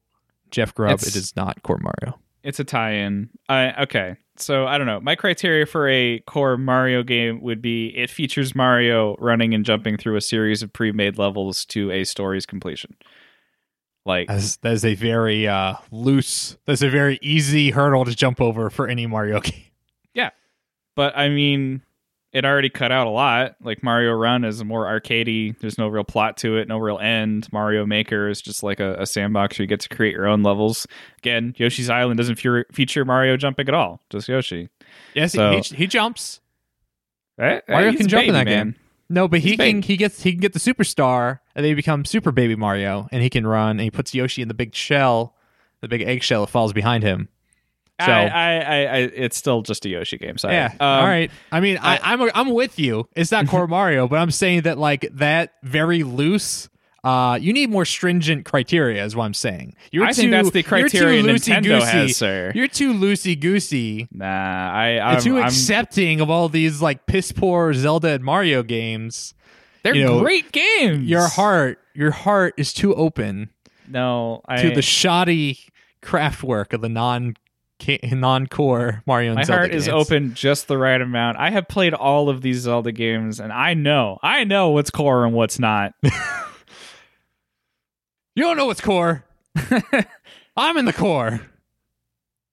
Jeff Grubb, It's- it is not core Mario. It's a tie-in. I okay. So I don't know. My criteria for a core Mario game would be it features Mario running and jumping through a series of pre-made levels to a story's completion. Like That is, that is a very uh, loose, that's a very easy hurdle to jump over for any Mario game. Yeah, but I mean, it already cut out a lot. Like Mario Run is more arcadey. There's no real plot to it, no real end. Mario Maker is just like a, a sandbox where you get to create your own levels. Again, Yoshi's Island doesn't fe- feature Mario jumping at all, just Yoshi. Yes, he- So- he, he jumps. Right? eh, Mario he's can jump in that man. game. No, but he can big. he gets he can get the superstar and then he becomes Super Baby Mario and he can run and he puts Yoshi in the big shell, the big eggshell that falls behind him. So I, I, I, it's still just a Yoshi game. So yeah, Um, all right. I mean, I, I'm I'm with you. It's not core Mario, but I'm saying that like that very loose. Uh, you need more stringent criteria, is what I'm saying. You're I too, think that's the criteria you're too Nintendo loosey-goosey. has, sir. You're too loosey goosey Nah, I, I'm, too I'm- accepting of all these like piss poor Zelda and Mario games. they're you know, great games. Your heart, your heart is too open no, I, to the shoddy craft work of the non non core Mario and my Zelda heart is open just the right amount. I have played all of these Zelda games, and I know, I know what's core and what's not. You don't know what's core. I'm in the core.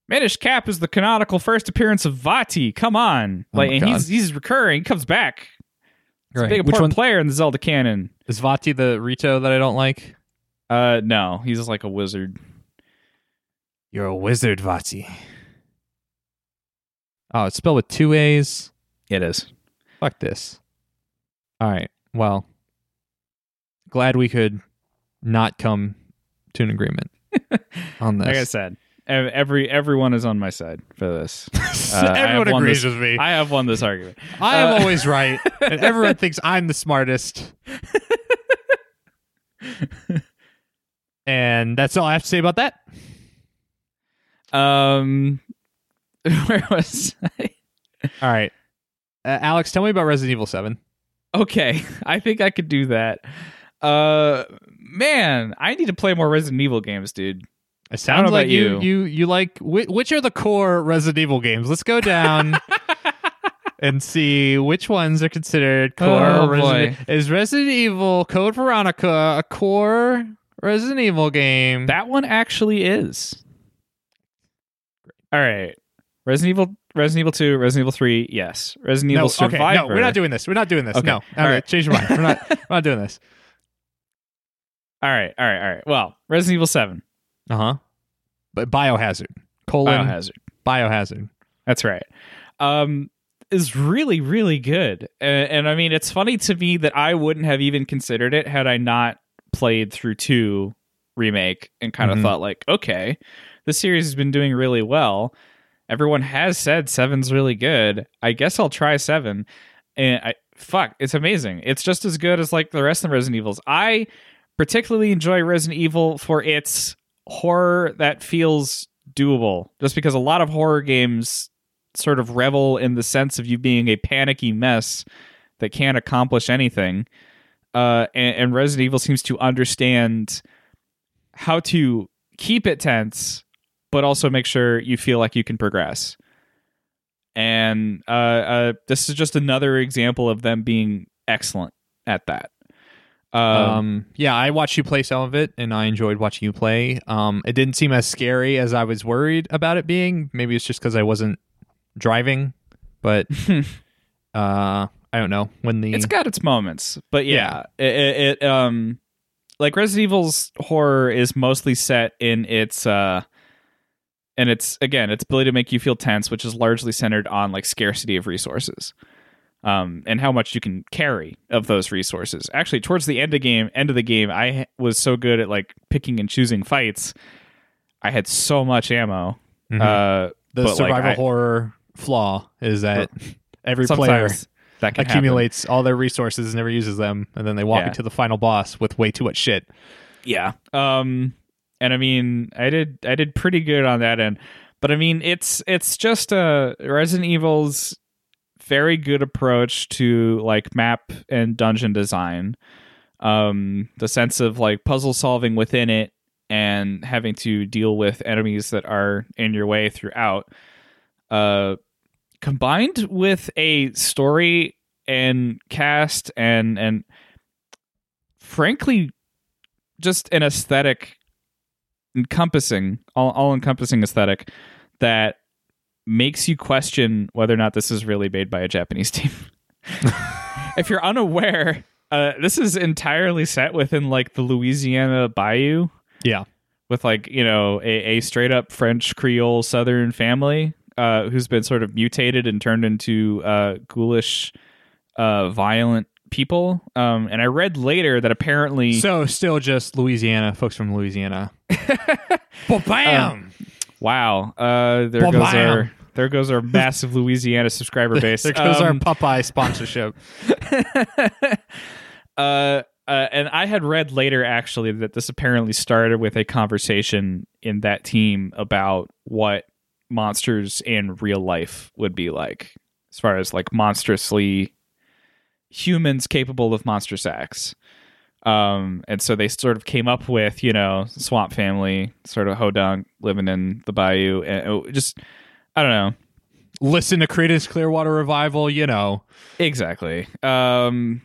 Minish Cap is the canonical first appearance of Vaati. Come on, Oh like my and God. he's he's recurring. He comes back. He's a Right. big Which important one player in the Zelda canon. is Vaati the Rito that I don't like? Uh, no, he's like a wizard. You're a wizard, Vaati. Oh, it's spelled with two A's. It is. Fuck this. All right. Well, glad we could not come to an agreement on this. Like I said, every everyone is on my side for this. Uh, Everyone agrees this- with me. I have won this argument. I am uh, always right, and everyone thinks I'm the smartest. and that's all I have to say about that. Um, where was I? All right, uh, Alex, tell me about Resident Evil Seven. Okay, I think I could do that. Uh, man, I need to play more Resident Evil games, dude. It sounds like you you. you you like whi- which are the core Resident Evil games? Let's go down and see which ones are considered core. Oh, Resident- Is Resident Evil Code Veronica a core Resident Evil game? That one actually is. All right, Resident Evil, Resident Evil Two, Resident Evil Three, yes. Resident no, Evil Survivor. okay, no, we're not doing this. We're not doing this. Okay, No, all right, right. change your mind. We're not. we're not doing this. All right, all right, all right. Well, Resident Evil Seven, Uh huh. But Biohazard colon Biohazard. Biohazard. That's right. Um, is really really good, and, and I mean it's funny to me that I wouldn't have even considered it had I not played through two remake and kind of Mhm. thought like, okay, this series has been doing really well. Everyone has said seven's really good. I guess I'll try seven, and I fuck, it's amazing. It's just as good as like the rest of the Resident Evils. I particularly enjoy Resident Evil for its horror that feels doable just because a lot of horror games sort of revel in the sense of you being a panicky mess that can't accomplish anything uh, and, and resident evil seems to understand how to keep it tense but also make sure you feel like you can progress and uh, uh, this is just another example of them being excellent at that um, Um, yeah, I watched you play some of it, and I enjoyed watching you play. Um, it didn't seem as scary as I was worried about it being. Maybe it's just because I wasn't driving, but uh, I don't know when the it's got its moments but yeah, It, it, it um like resident evil's horror is mostly set in its uh and it's again its ability to make you feel tense which is largely centered on like scarcity of resources um and how much you can carry of those resources actually towards the end of game end of the game i was so good at like picking and choosing fights i had so much ammo Mhm. uh the but, like, survival I- horror flaw is that every player that can happen. accumulates all their resources, and never uses them, and then they walk Yeah. into the final boss with way too much shit. Yeah. Um and I mean I did I did pretty good on that end. But I mean it's it's just a Resident Evil's very good approach to like map and dungeon design. Um the sense of like puzzle solving within it and having to deal with enemies that are in your way throughout. Uh combined with a story and cast and and frankly just an aesthetic encompassing all, all encompassing aesthetic that makes you question whether or not this is really made by a Japanese team. if you're unaware, uh, this is entirely set within like the Louisiana Bayou Yeah. with like you know a, a straight up French Creole Southern family uh, who's been sort of mutated and turned into uh, ghoulish, uh, violent people. Um, and I read later that apparently So still just Louisiana, folks from Louisiana. But bam! Wow. Uh, there Ba-bam. goes our there goes our massive Louisiana subscriber base. there goes our Um, Popeye sponsorship. uh, uh, and I had read later actually that this apparently started with a conversation in that team about what monsters in real life would be like, as far as like monstrously humans capable of monster acts. Um, and so they sort of came up with, you know, swamp family, sort of hodunk living in the bayou, and just, I don't know, Listen to Creedence Clearwater Revival, you know. Exactly. Um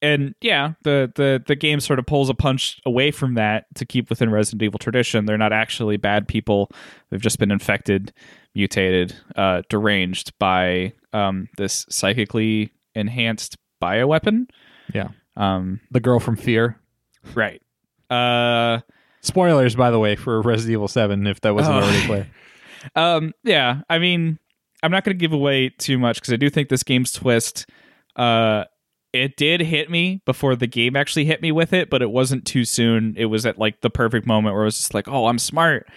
and yeah, the the the game sort of pulls a punch away from that to keep within Resident Evil tradition. They're not actually bad people. They've just been infected, mutated, uh deranged by um this psychically enhanced bioweapon. Yeah. Um, The girl from Fear. right. Uh, Spoilers, by the way, for Resident Evil 7, if that wasn't Oh. already clear. Um, yeah, I mean, I'm not going to give away too much because I do think this game's twist. Uh, it did hit me before the game actually hit me with it, but it wasn't too soon. It was at like the perfect moment where it was just like, oh, I'm smart.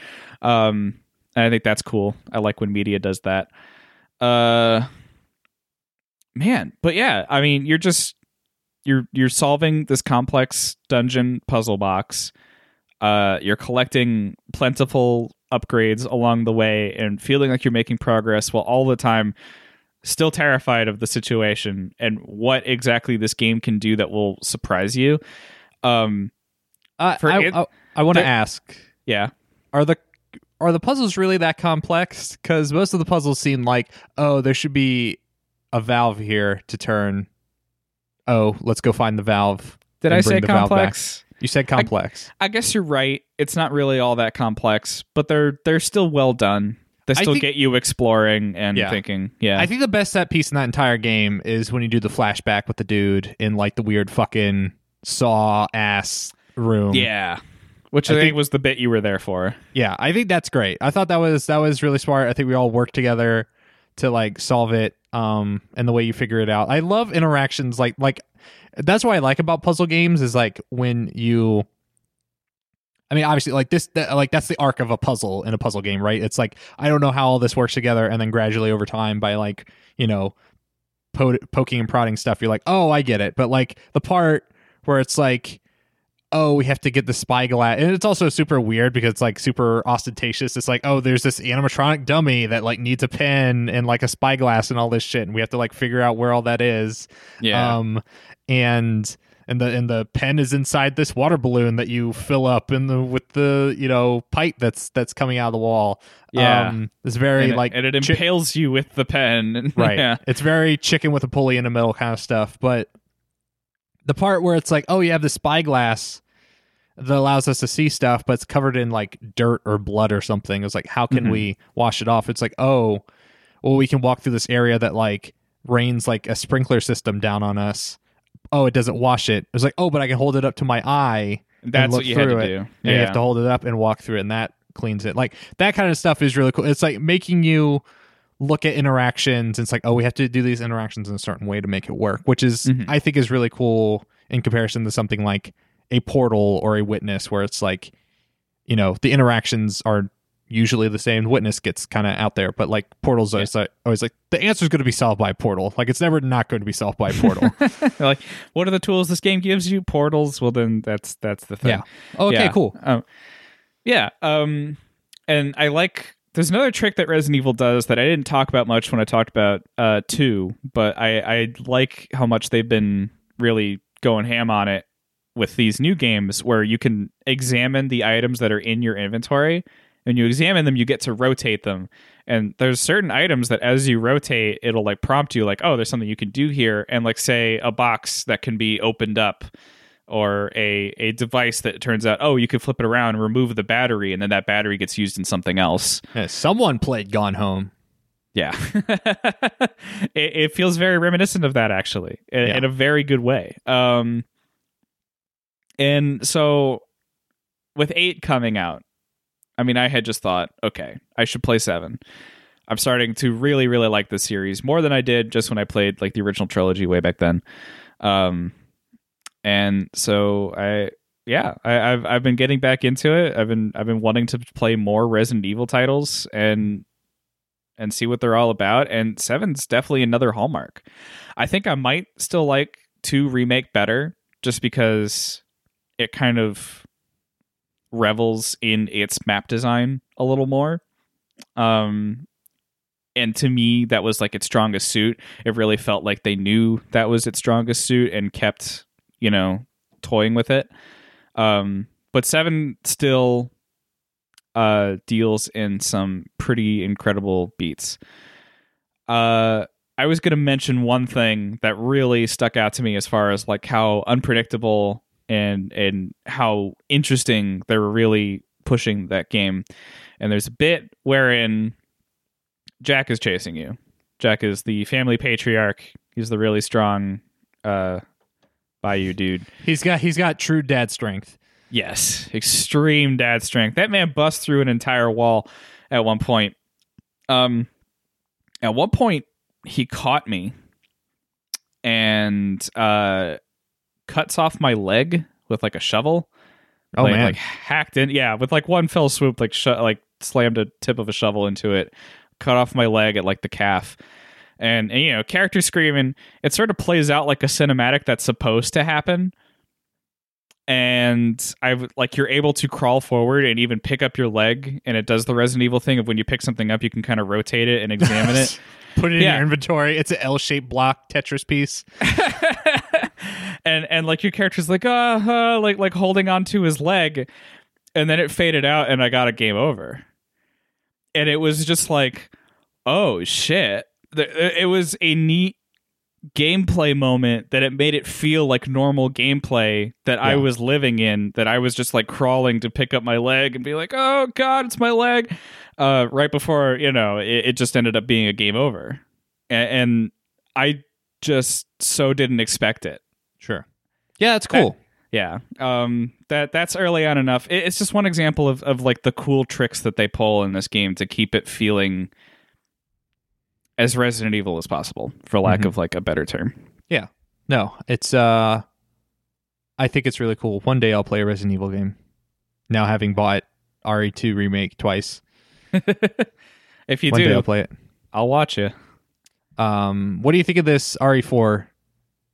Um, I think that's cool. I like when media does that. Uh, man, but yeah, I mean, you're just you're you're solving this complex dungeon puzzle box. Uh, you're collecting plentiful upgrades along the way and feeling like you're making progress while all the time still terrified of the situation and what exactly this game can do that will surprise you. Um, Uh, I, I, I want to ask yeah. are the are the puzzles really that complex? Because most of the puzzles seem like, oh, there should be a valve here to turn. Oh, let's go find the valve. Did I say the valve back. complex? You said complex. I guess you're right. It's not really all that complex, but they're they're still well done. They still think- get you exploring and Yeah. thinking. Yeah. I think the best set piece in that entire game is when you do the flashback with the dude in like the weird fucking saw ass room. yeah. Which I, I think, think- was the bit you were there for. Yeah, I think that's great. I thought that was that was really smart. I think we all worked together to like solve it um and the way you figure it out. I love interactions like like that's what I like about puzzle games is like when you I mean obviously like this that, like that's the arc of a puzzle in a puzzle game, right? It's like I don't know how all this works together and then gradually over time by like, you know, po- poking and prodding stuff you're like, "Oh, I get it." But like the part where it's like oh, we have to get the spyglass. And it's also super weird because it's like super ostentatious. It's like, oh, there's this animatronic dummy that like needs a pen and like a spyglass and all this shit. And we have to like figure out where all that is. Yeah. Um, and and the and the pen is inside this water balloon that you fill up in the with the you know pipe that's that's coming out of the wall. Yeah. Um, it's very and, it- like and it chi- impales you with the pen. Right. Yeah. It's very chicken with a pulley in the middle kind of stuff. But the part where it's like, oh, you have the spyglass that allows us to see stuff, but it's covered in like dirt or blood or something. It's like, how can Mhm. we wash it off? It's like, oh, well, we can walk through this area that like rains like a sprinkler system down on us. Oh, it doesn't wash it. It's like, oh, but I can hold it up to my eye That's look what you had to it. do. and Yeah. you have to hold it up and walk through it, and that cleans it. Like that kind of stuff is really cool. It's like making you look at interactions. And it's like, oh, we have to do these interactions in a certain way to make it work, which is Mhm. I think is really cool in comparison to something like a portal or a witness, where it's like, you know, the interactions are usually the same. Witness gets kind of out there, but like portals, Yeah. like, always like the answer is going to be solved by a portal. Like it's never not going to be solved by a portal. like, what are the tools this game gives you? Portals. Well, then that's that's the thing. yeah. Okay. Yeah. Cool. Um, yeah. Um, and I like. There's another trick that Resident Evil does that I didn't talk about much when I talked about uh two, but I I like how much they've been really going ham on it with these new games where you can examine the items that are in your inventory. and you examine them, you get to rotate them. And there's certain items that as you rotate, it'll like prompt you like, oh, there's something you can do here. And like say a box that can be opened up or a a device that turns out, oh, you can flip it around and remove the battery, and then that battery gets used in something else. Yeah, someone played Gone Home. Yeah, it, it feels very reminiscent of that actually, in, Yeah. in a very good way. Um, and so with eight coming out, I mean, I had just thought, okay, I should play seven. I'm starting to really, really like this series more than I did just when I played like the original trilogy way back then. Um, and so I, yeah, I, I've I've been getting back into it. I've been I've been wanting to play more Resident Evil titles and and see what they're all about. And seven's definitely another hallmark. I think I might still like two remake better, just because it kind of revels in its map design a little more. Um, and to me, that was like its strongest suit. It really felt like they knew that was its strongest suit and kept, you know, toying with it. Um, but seven still uh deals in some pretty incredible beats. Uh I was going to mention one thing that really stuck out to me as far as like how unpredictable and and how interesting they were really pushing that game. And there's a bit wherein Jack is chasing you. Jack is the family patriarch. He's the really strong uh, by you, dude. He's got he's got true dad strength. Yes, extreme dad strength. That man bust through an entire wall at one point. Um, at one point he caught me and uh cuts off my leg with like a shovel. Oh like, man, like hacked in, yeah, with like one fell swoop, like sh- like slammed a tip of a shovel into it, cut off my leg at like the calf. And, and you know, character screaming, it sort of plays out like a cinematic that's supposed to happen and I like you're able to crawl forward and even pick up your leg, and it does the Resident Evil thing of when you pick something up, you can kind of rotate it and examine it. put it in Yeah. your inventory. It's an L-shaped block Tetris piece. and and like your character's like uh, uh like like holding onto his leg, and then it faded out, and I got a game over, and it was just like, oh shit, it was a neat gameplay moment that it made it feel like normal gameplay that I was living in that I was just like crawling to pick up my leg and be like oh god it's my leg. Uh right before you know it, it just ended up being a game over. And, and I just so didn't expect it Sure. Yeah, that's cool. yeah um that that's early on enough it, it's just one example of of like the cool tricks that they pull in this game to keep it feeling as Resident Evil as possible for lack Mhm. of like a better term Yeah. no, it's uh, I think it's really cool. One day I'll play a Resident Evil game. Now having bought RE2 remake twice, if you one do I'll play it. I'll watch you. Um, what do you think of this RE4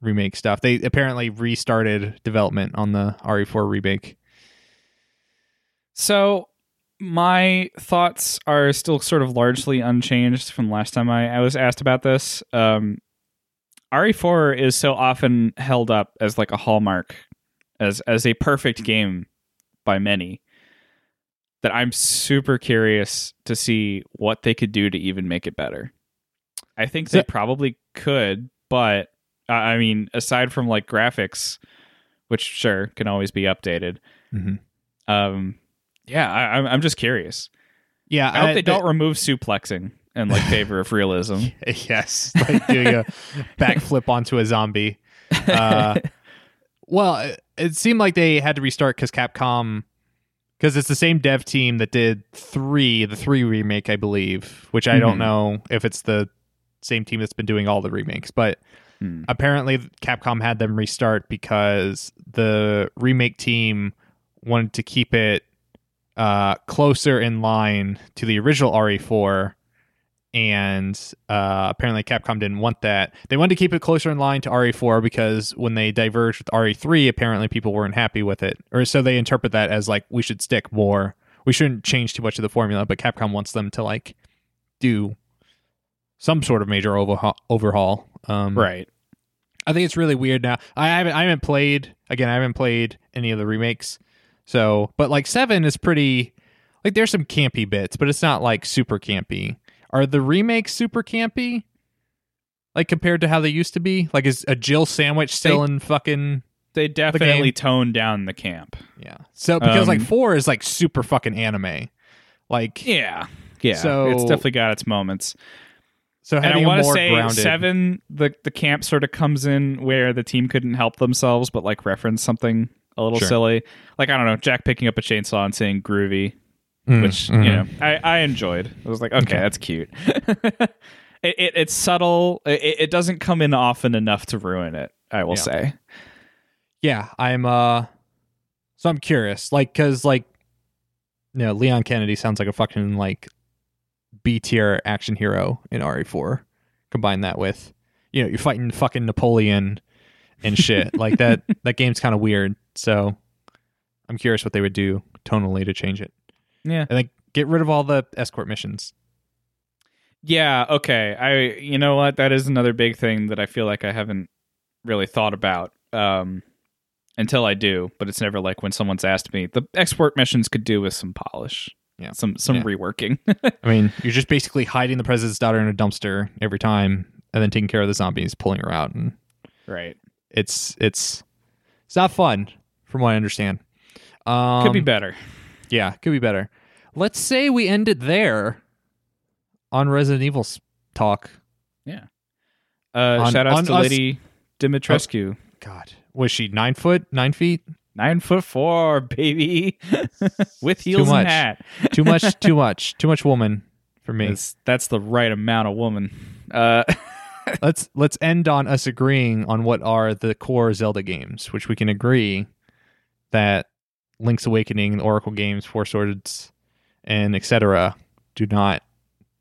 remake stuff? They apparently restarted development on the RE4 remake. So my thoughts are still sort of largely unchanged from last time I, I was asked about this. Um, RE4 is so often held up as like a hallmark, as as a perfect game by many, that I'm super curious to see what they could do to even make it better. I think they probably could, but I mean, aside from like graphics, which sure can always be updated, Mhm. um, yeah, I, I'm I'm just curious. Yeah, I hope they don't remove suplexing in like favor of realism. yes, like doing a backflip onto a zombie. Uh, well, it, it seemed like they had to restart because Capcom, because it's the same dev team that did three, the three remake, I believe. Which I don't Mhm. know if it's the same team that's been doing all the remakes, but Hmm. apparently Capcom had them restart because the remake team wanted to keep it uh, closer in line to the original RE4 and uh, apparently Capcom didn't want that. They wanted to keep it closer in line to RE4 because when they diverged with RE3, apparently people weren't happy with it, or so they interpret that as like we should stick more. We shouldn't change too much of the formula, but Capcom wants them to like do some sort of major overhaul. overhaul. Um, right. I think it's really weird now. I haven't I haven't played again. I haven't played any of the remakes. So, but like seven is pretty. Like there's some campy bits, but it's not like super campy. Are the remakes super campy? Like compared to how they used to be? Like is a Jill sandwich still in fucking They definitely game. toned down the camp. yeah? So because like Um, four is like super fucking anime. Like Yeah. Yeah. So- it's definitely got its moments. So And I want to say grounded. seven, the the camp sort of comes in where the team couldn't help themselves, but like reference something a little Sure. silly. Like I don't know, Jack picking up a chainsaw and saying groovy, Mm, which mhm. you know I, I enjoyed. I was like, okay, Okay. that's cute. it, it it's subtle. It, it doesn't come in often enough to ruin it. I will Yeah. say. yeah i'm uh so i'm curious like because like you know leon kennedy sounds like a fucking like b tier action hero in re4 combine that with you know you're fighting fucking napoleon and shit like that that game's kind of weird so i'm curious what they would do tonally to change it Yeah. and like get rid of all the escort missions Yeah, okay. I you know what? That is another big thing that I feel like I haven't really thought about um until I do, but it's never like when someone's asked me. The escort missions could do with some polish. Yeah. Some some Yeah. reworking. i mean you're just basically hiding the president's daughter in a dumpster every time and then taking care of the zombies pulling her out and right. it's it's it's not fun from what I understand. Um, Could be better. Yeah, could be better. Let's say we end it there on Resident Evil talk. Uh on- shout out to us- Lady Dimitrescu. God, was she nine foot, nine feet? Nine foot four, baby, with heels much. and hat. Too much, too much, too much woman for me. That's, that's the right amount of woman. Uh, let's let's end on us agreeing on what are the core Zelda games, which we can agree that Link's Awakening, the Oracle games, Four Swords, and etc. do not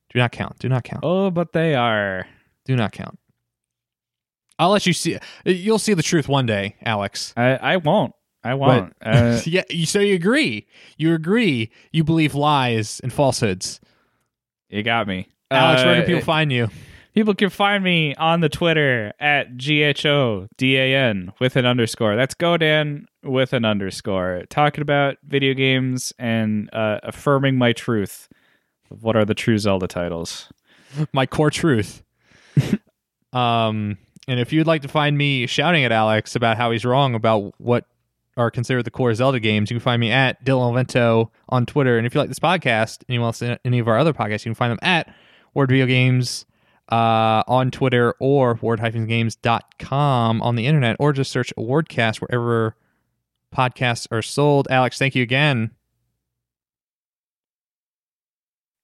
do not count. Do not count. oh, but they are. Do not count. I'll let you see. You'll see the truth one day, Alex. I, I won't. I won't. Uh, yeah. You, so you agree? You agree? You believe lies and falsehoods? you got me. Alex, where Uh, can people find you? People can find me on the Twitter at GHODAN with an underscore. That's Godan with an underscore. Talking about video games and uh, affirming my truth what are the true Zelda titles. my core truth. um, and if you'd like to find me shouting at Alex about how he's wrong about what are considered the core Zelda games, you can find me at Dylan Vento on Twitter. And if you like this podcast and you want to any of our other podcasts, you can find them at Word Video Games uh, on Twitter or word-games.com on the internet, or just search Awardcast wherever podcasts are sold. Alex, thank you again.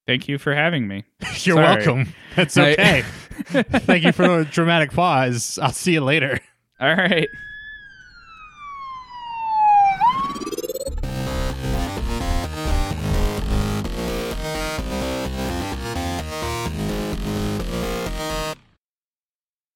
Thank you for having me. You're Sorry. welcome. That's I- okay. Thank you for the dramatic pause. I'll see you later. All right.